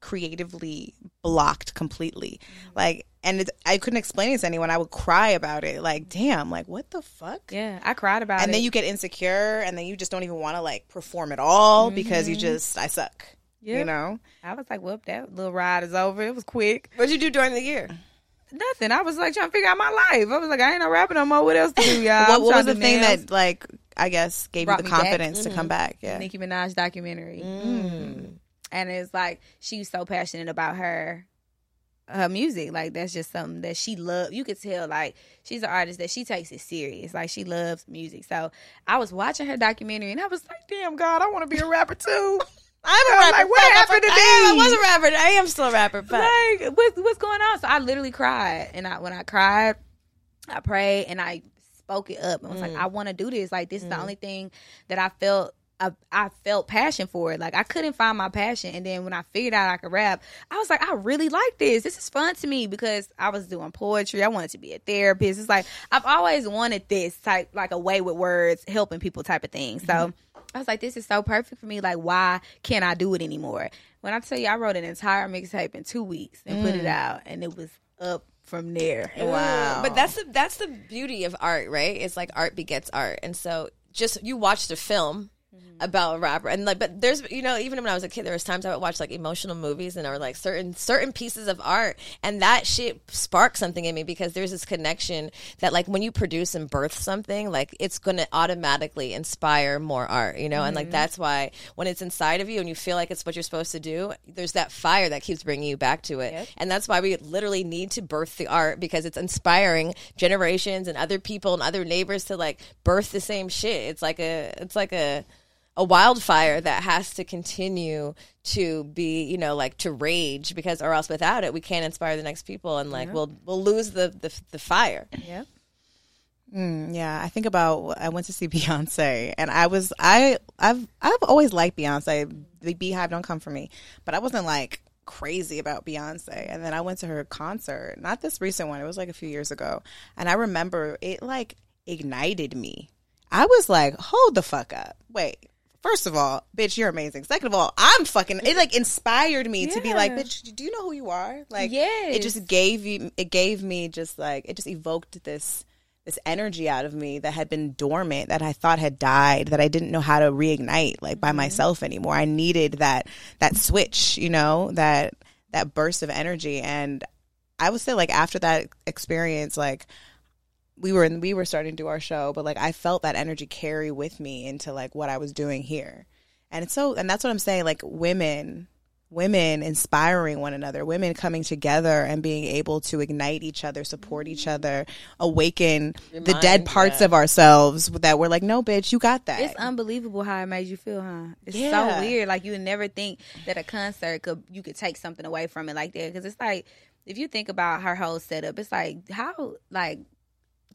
creatively blocked completely. Mm-hmm. Like, and it, I couldn't explain it to anyone. I would cry about it. Like, damn, like what the fuck? yeah, I cried about and it. And then you get insecure, and then you just don't even want to like perform at all mm-hmm. because you just I suck. Yeah. You know, I was like, whoop, that little ride is over. It was quick. What'd you do during the year? Nothing. I was like trying to figure out my life. I was like, I ain't no rapping no more. What else to do, y'all? what, what was the thing nails. that like I guess gave Brought you the confidence to come mm-hmm. back? Yeah, Nicki Minaj documentary? Mm. mm. And it's like she's so passionate about her her music. Like that's just something that she loves. You could tell like she's an artist that she takes it serious. Like she loves music. So I was watching her documentary and I was like, damn God, I want to be a rapper too. *laughs* I'm a rapper. like, what happened to I, am, I was a rapper. I am still a rapper. But like what, what's going on? So I literally cried, and I when I cried, I prayed and I spoke it up and was like, mm. I want to do this. Like this is the mm. only thing that I felt. I, I felt passion for it. Like I couldn't find my passion, and then when I figured out I could rap, I was like, I really like this. This is fun to me because I was doing poetry. I wanted to be a therapist. It's like I've always wanted this type, like a way with words, helping people type of thing. So mm-hmm. I was like, this is so perfect for me. Like, why can't I do it anymore? When I tell you, I wrote an entire mixtape in two weeks and put it mm. out, and it was up from there. Wow. But that's the that's the beauty of art, right? It's like art begets art, and so just you watch a film Mm-hmm. about a rapper, and like, but there's you know even when I was a kid, there was times I would watch like emotional movies, and there were like certain certain pieces of art, and that shit sparked something in me because there's this connection that like when you produce and birth something, like it's gonna automatically inspire more art, you know, and like mm-hmm. that's why when it's inside of you and you feel like it's what you're supposed to do, there's that fire that keeps bringing you back to it, and that's why we literally need to birth the art because it's inspiring generations and other people and other neighbors to like birth the same shit. It's like a it's like a a wildfire that has to continue to be, you know, like to rage because or else without it we can't inspire the next people and like we'll we'll lose the the, the fire. Yep. Mm, yeah, I think about I went to see *laughs* Beyonce, and I was I I've I've always liked Beyonce. The BeyHive don't come for me, but I wasn't like crazy about Beyonce. And then I went to her concert, not this recent one. It was like a few years ago, and I remember it like ignited me. I was like, hold the fuck up, wait. First of all, bitch, you're amazing. Second of all, I'm fucking. It like inspired me to be like, bitch, do you know who you are? Like, yeah. it just gave you. It gave me just like it just evoked this this energy out of me that had been dormant that I thought had died that I didn't know how to reignite like by mm-hmm. myself anymore. I needed that that switch, you know, that that burst of energy and I would say like after that experience like we were in, we were starting to do our show, but like I felt that energy carry with me into like what I was doing here. And it's so and that's what I'm saying like women women inspiring one another, women coming together and being able to ignite each other, support each mm-hmm. other, awaken the dead parts yeah. of ourselves that we're like, no, bitch, you got that. It's unbelievable how it made you feel, huh? It's Yeah. so weird. Like you would never think that a concert could you could take something away from it like that because it's like if you think about her whole setup, it's like how like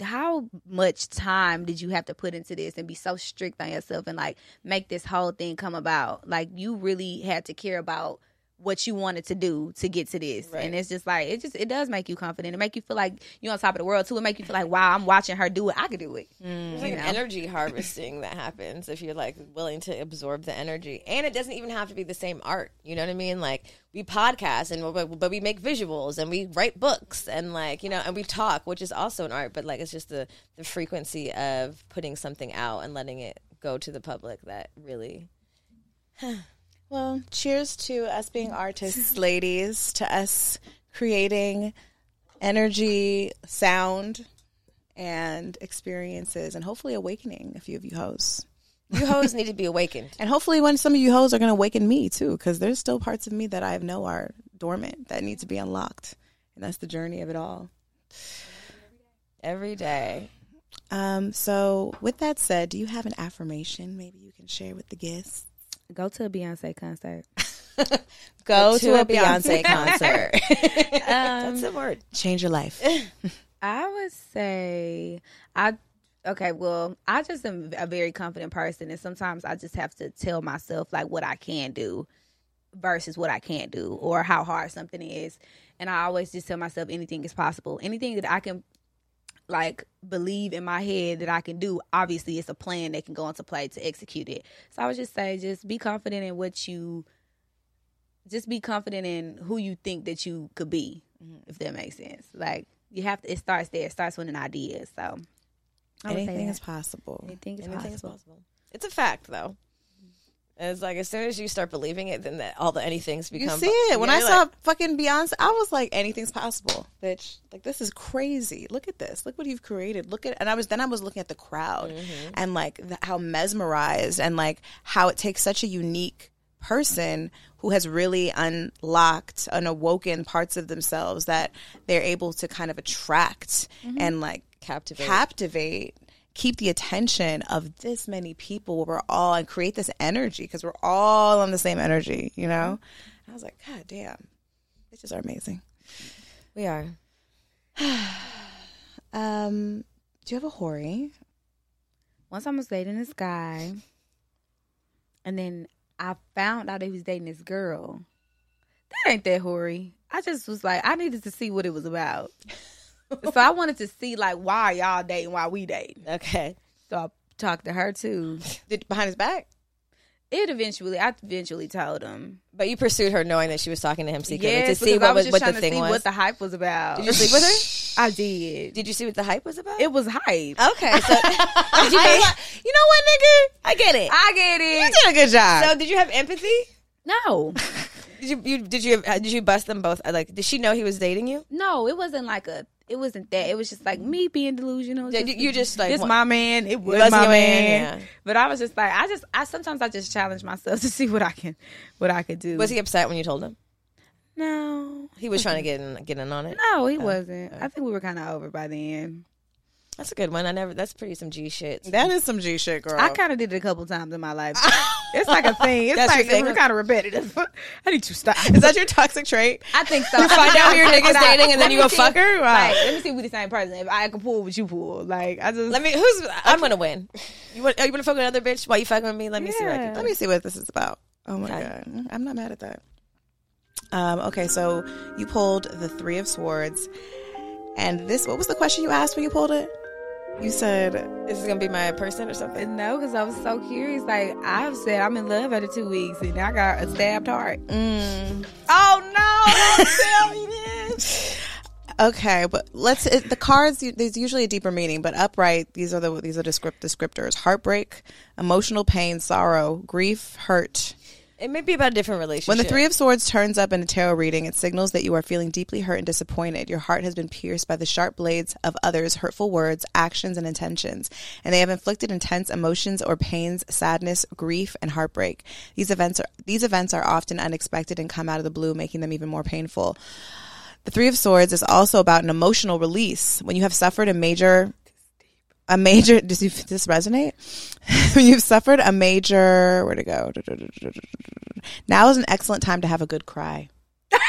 how much time did you have to put into this and be so strict on yourself and like make this whole thing come about? Like you really had to care about what you wanted to do to get to this. Right. And it's just like it just it does make you confident. It make you feel like you're on top of the world too. It make you feel like, wow, I'm watching her do it. I could do it. There's like an know? energy harvesting that happens if you're like willing to absorb the energy, and it doesn't even have to be the same art. You know what I mean? Like we podcast and but we make visuals and we write books and like you know and we talk, which is also an art. But like it's just the the frequency of putting something out and letting it go to the public that really. *sighs* Well, cheers to us being artists, *laughs* ladies, to us creating energy, sound, and experiences, and hopefully awakening a few of you hoes. You hoes need to be awakened. And hopefully, when some of you hoes are going to awaken me too, because there's still parts of me that I know are dormant that need to be unlocked. And that's the journey of it all. Every day. Um, so, with that said, do you have an affirmation maybe you can share with the guests? Go to a Beyonce concert. *laughs* Go to a Beyonce concert. *laughs* Um, That's the word. Change your life. *laughs* I would say I okay, well, I just am a very confident person and sometimes I just have to tell myself like what I can do versus what I can't do or how hard something is. And I always just tell myself anything is possible. Anything that I can like believe in my head that I can do, obviously it's a plan that can go into play to execute it. So I would just say just be confident in what you just be confident in who you think that you could be, mm-hmm. if that makes sense. Like you have to it starts there, it starts with an idea. So I would say Anything that. is possible. anything is Anything is possible. possible. It's a fact, though. And it's like as soon as you start believing it, then that all the anythings become. You see it. When I saw like, fucking Beyonce, I was like, anything's possible, bitch. Like this is crazy. Look at this. Look what you've created. Look at, and I was then I was looking at the crowd mm-hmm. and like the, how mesmerized and like how it takes such a unique person who has really unlocked and awoken parts of themselves that they're able to kind of attract mm-hmm. and like Captivate. captivate keep the attention of this many people where we're all and create this energy because we're all on the same energy you know and i was like god damn bitches are amazing we are. *sighs* um do you have a hori Once I was dating this guy and then I found out he was dating this girl. That ain't that hoary. I just was like, I needed to see what it was about. *laughs* *laughs* so I wanted to see like why y'all dating, why we dating. Okay. So I talked to her too. did behind his back It eventually, I eventually told him. But you pursued her knowing that she was talking to him secretly Yes, to see what I was was what the to thing see was. what the hype was about. Did you sleep with her? *laughs* I did. Did you see what the hype was about? It was hype. okay. *laughs* So you, I, you know what nigga I get it. I get it. you did a good job So did you have empathy? No, Did you, you did you uh, did you bust them both? Like, did she know he was dating you? no, it wasn't like a. It wasn't that. It was just like me being delusional. Yeah, you- you just like this want- my man. It was wasn't my man. man, yeah. But I was just like, I just, I sometimes I just challenge myself *laughs* to see what I can, what I could do. Was he upset when you told him? No, He was trying to get in, get in on it. no, he oh. wasn't. Oh. I think we were kind of over by then. That's a good one. I never. That's pretty some G shit. that is some g shit girl I kind of did it a couple times in my life. *laughs* it's like a thing. It's That's your like thing? it's kind of repetitive. *laughs* I need to stop. is that your toxic trait I think so. You find out who your nigga's Like, dating and then you go see fuck her? Wow. Like, let me see if we the same person. If I can pull what you pull, like I just Let me. Who's? I'm gonna win. You want? Are you gonna fuck with another bitch while you fucking with me? Let me see what I can do. let me see what this is about oh my Okay. god i'm not mad at that um okay so you pulled the three of swords and this what was the question you asked when you pulled it you said This is gonna be my person or something. No, because I was so curious. Like I've said, I'm in love after two weeks, and I got a stabbed heart. mm, Oh no! Don't *laughs* tell me this. Okay, but let's it, the cards. There's usually a deeper meaning, but upright. These are the these are the script descriptors: heartbreak, emotional pain, sorrow, grief, hurt. It may be about a different relationship. When the Three of Swords turns up in a tarot reading, it signals that you are feeling deeply hurt and disappointed. Your heart has been pierced by the sharp blades of others' hurtful words, actions, and intentions, and they have inflicted intense emotions or pains, sadness, grief, and heartbreak. These events are these events are often unexpected and come out of the blue, making them even more painful. The Three of Swords is also about an emotional release. When you have suffered a major a major does this resonate? *laughs* You've suffered a major where to go? Now is an excellent time to have a good cry. *laughs*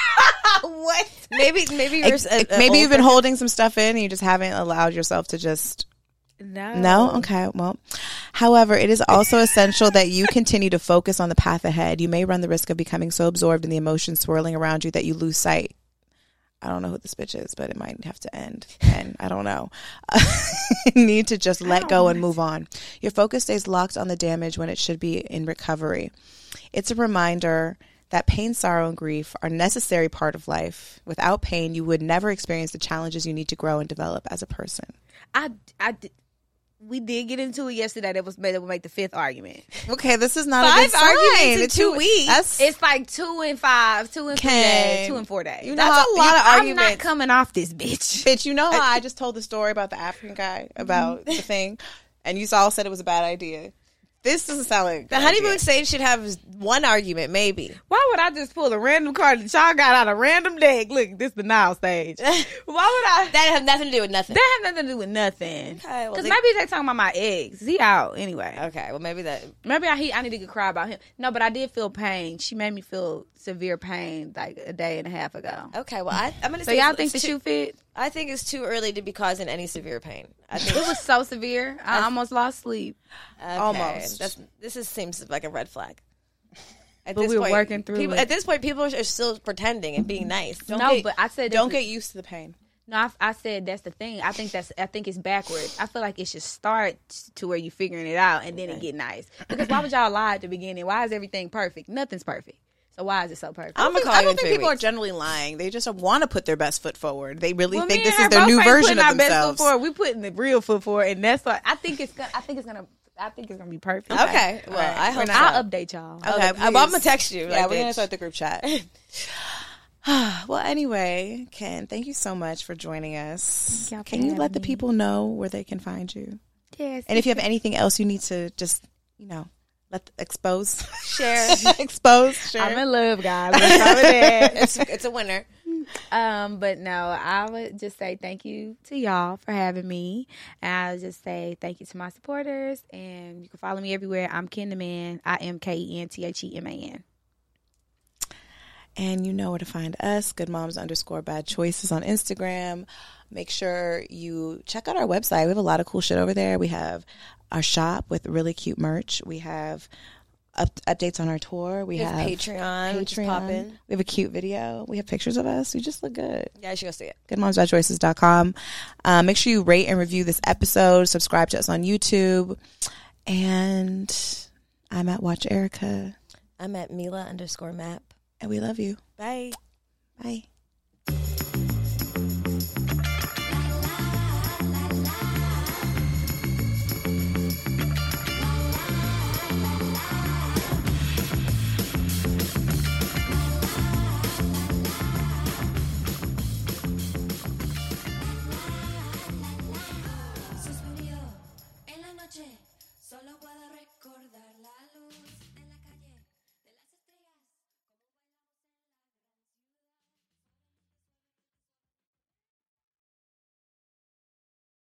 What? maybe maybe you're It- a- a maybe you've been holding some stuff in and you just haven't allowed yourself to just No. no? Okay well. However it is also essential that you continue to focus on the path ahead. You may run the risk of becoming so absorbed in the emotions swirling around you that you lose sight i don't know who this bitch is but it might have to end and i don't know *laughs* need to just let go and move on your focus stays locked on the damage when it should be in recovery it's a reminder that pain, sorrow, and grief are necessary part of life. Without pain, you would never experience the challenges you need to grow and develop as a person. I, I, we did get into it yesterday. That was made that would make the fifth argument. Okay, this is not Five a good sign. arguments in It's two weeks. That's It's like two and five, two and three days, two and four days. You know That's how- a lot of I'm not coming off this bitch. bitch. You know how I just told the story about the African guy about *laughs* the thing, and you all said it was a bad idea. This doesn't sound like The honeymoon idea. stage should have one argument, maybe. Why would I just pull a random card that y'all got out a random deck? Look, this the now stage. *laughs* Why would I? That have nothing to do with nothing. That have nothing to do with nothing. Okay, well, Because they- maybe they talking about my eggs. He out anyway. okay, well maybe that. Maybe I he, I need to get cry about him. No, but I did feel pain. She made me feel severe pain like a day and a half ago. Okay, well I, I'm gonna So say y'all think the it's too, shoe fit? I think it's too early to be causing any severe pain. I think It was so severe. I almost lost sleep. okay, Almost. That's this is, seems like a red flag. At But this we were point, working through people, it. At this point, people are still pretending and being nice. Don't no, get- but I said Don't get used to the pain. No, I, I said that's the thing. I think that's I think it's backwards. I feel like it should start to where you're figuring it out and then it get nice. Because why would y'all lie at the beginning? Why is everything perfect? Nothing's perfect. So why is it so perfect? I'm gonna don't call think, I don't in think people weeks. are generally lying. They just want to put their best foot forward. They really Well, think this is their new both ain't version putting of our best foot themselves. forward. We putting the real foot forward, and that's what I think it's. Gonna, I think it's gonna. I think it's gonna be perfect. Okay, well All right. I hope not. I'll update y'all. Okay, oh, Okay, I'm, I'm gonna text you. Yeah, like, we're gonna start the group chat. *sighs* well, anyway, Ken, thank you so much for joining us. y'all for Can you having let the people know where they can find you? Yes. And if you have anything else you need to just, you know, let expose, Share. *laughs* expose, share. I'm in love, guys. *laughs* Let's start with that. *laughs* it's it's a winner. Um, but no, I would just say thank you to y'all for having me. And I would just say thank you to my supporters. And you can follow me everywhere. I'm Ken the Man. I M K E N T H E M A N. And you know where to find us, good moms underscore bad choices on Instagram. Make sure you check out our website. We have a lot of cool shit over there. We have our shop with really cute merch. We have up, updates on our tour. We, We have have Patreon, popping. We have a cute video. We have pictures of us. We just look good. Yeah, you should go see it. goodmomsbadchoices.com. Um, make sure you rate and review this episode. Subscribe to us on YouTube. And I'm at Watch Erica. I'm at Milah underscore Mapp. And we love you. Bye. Bye.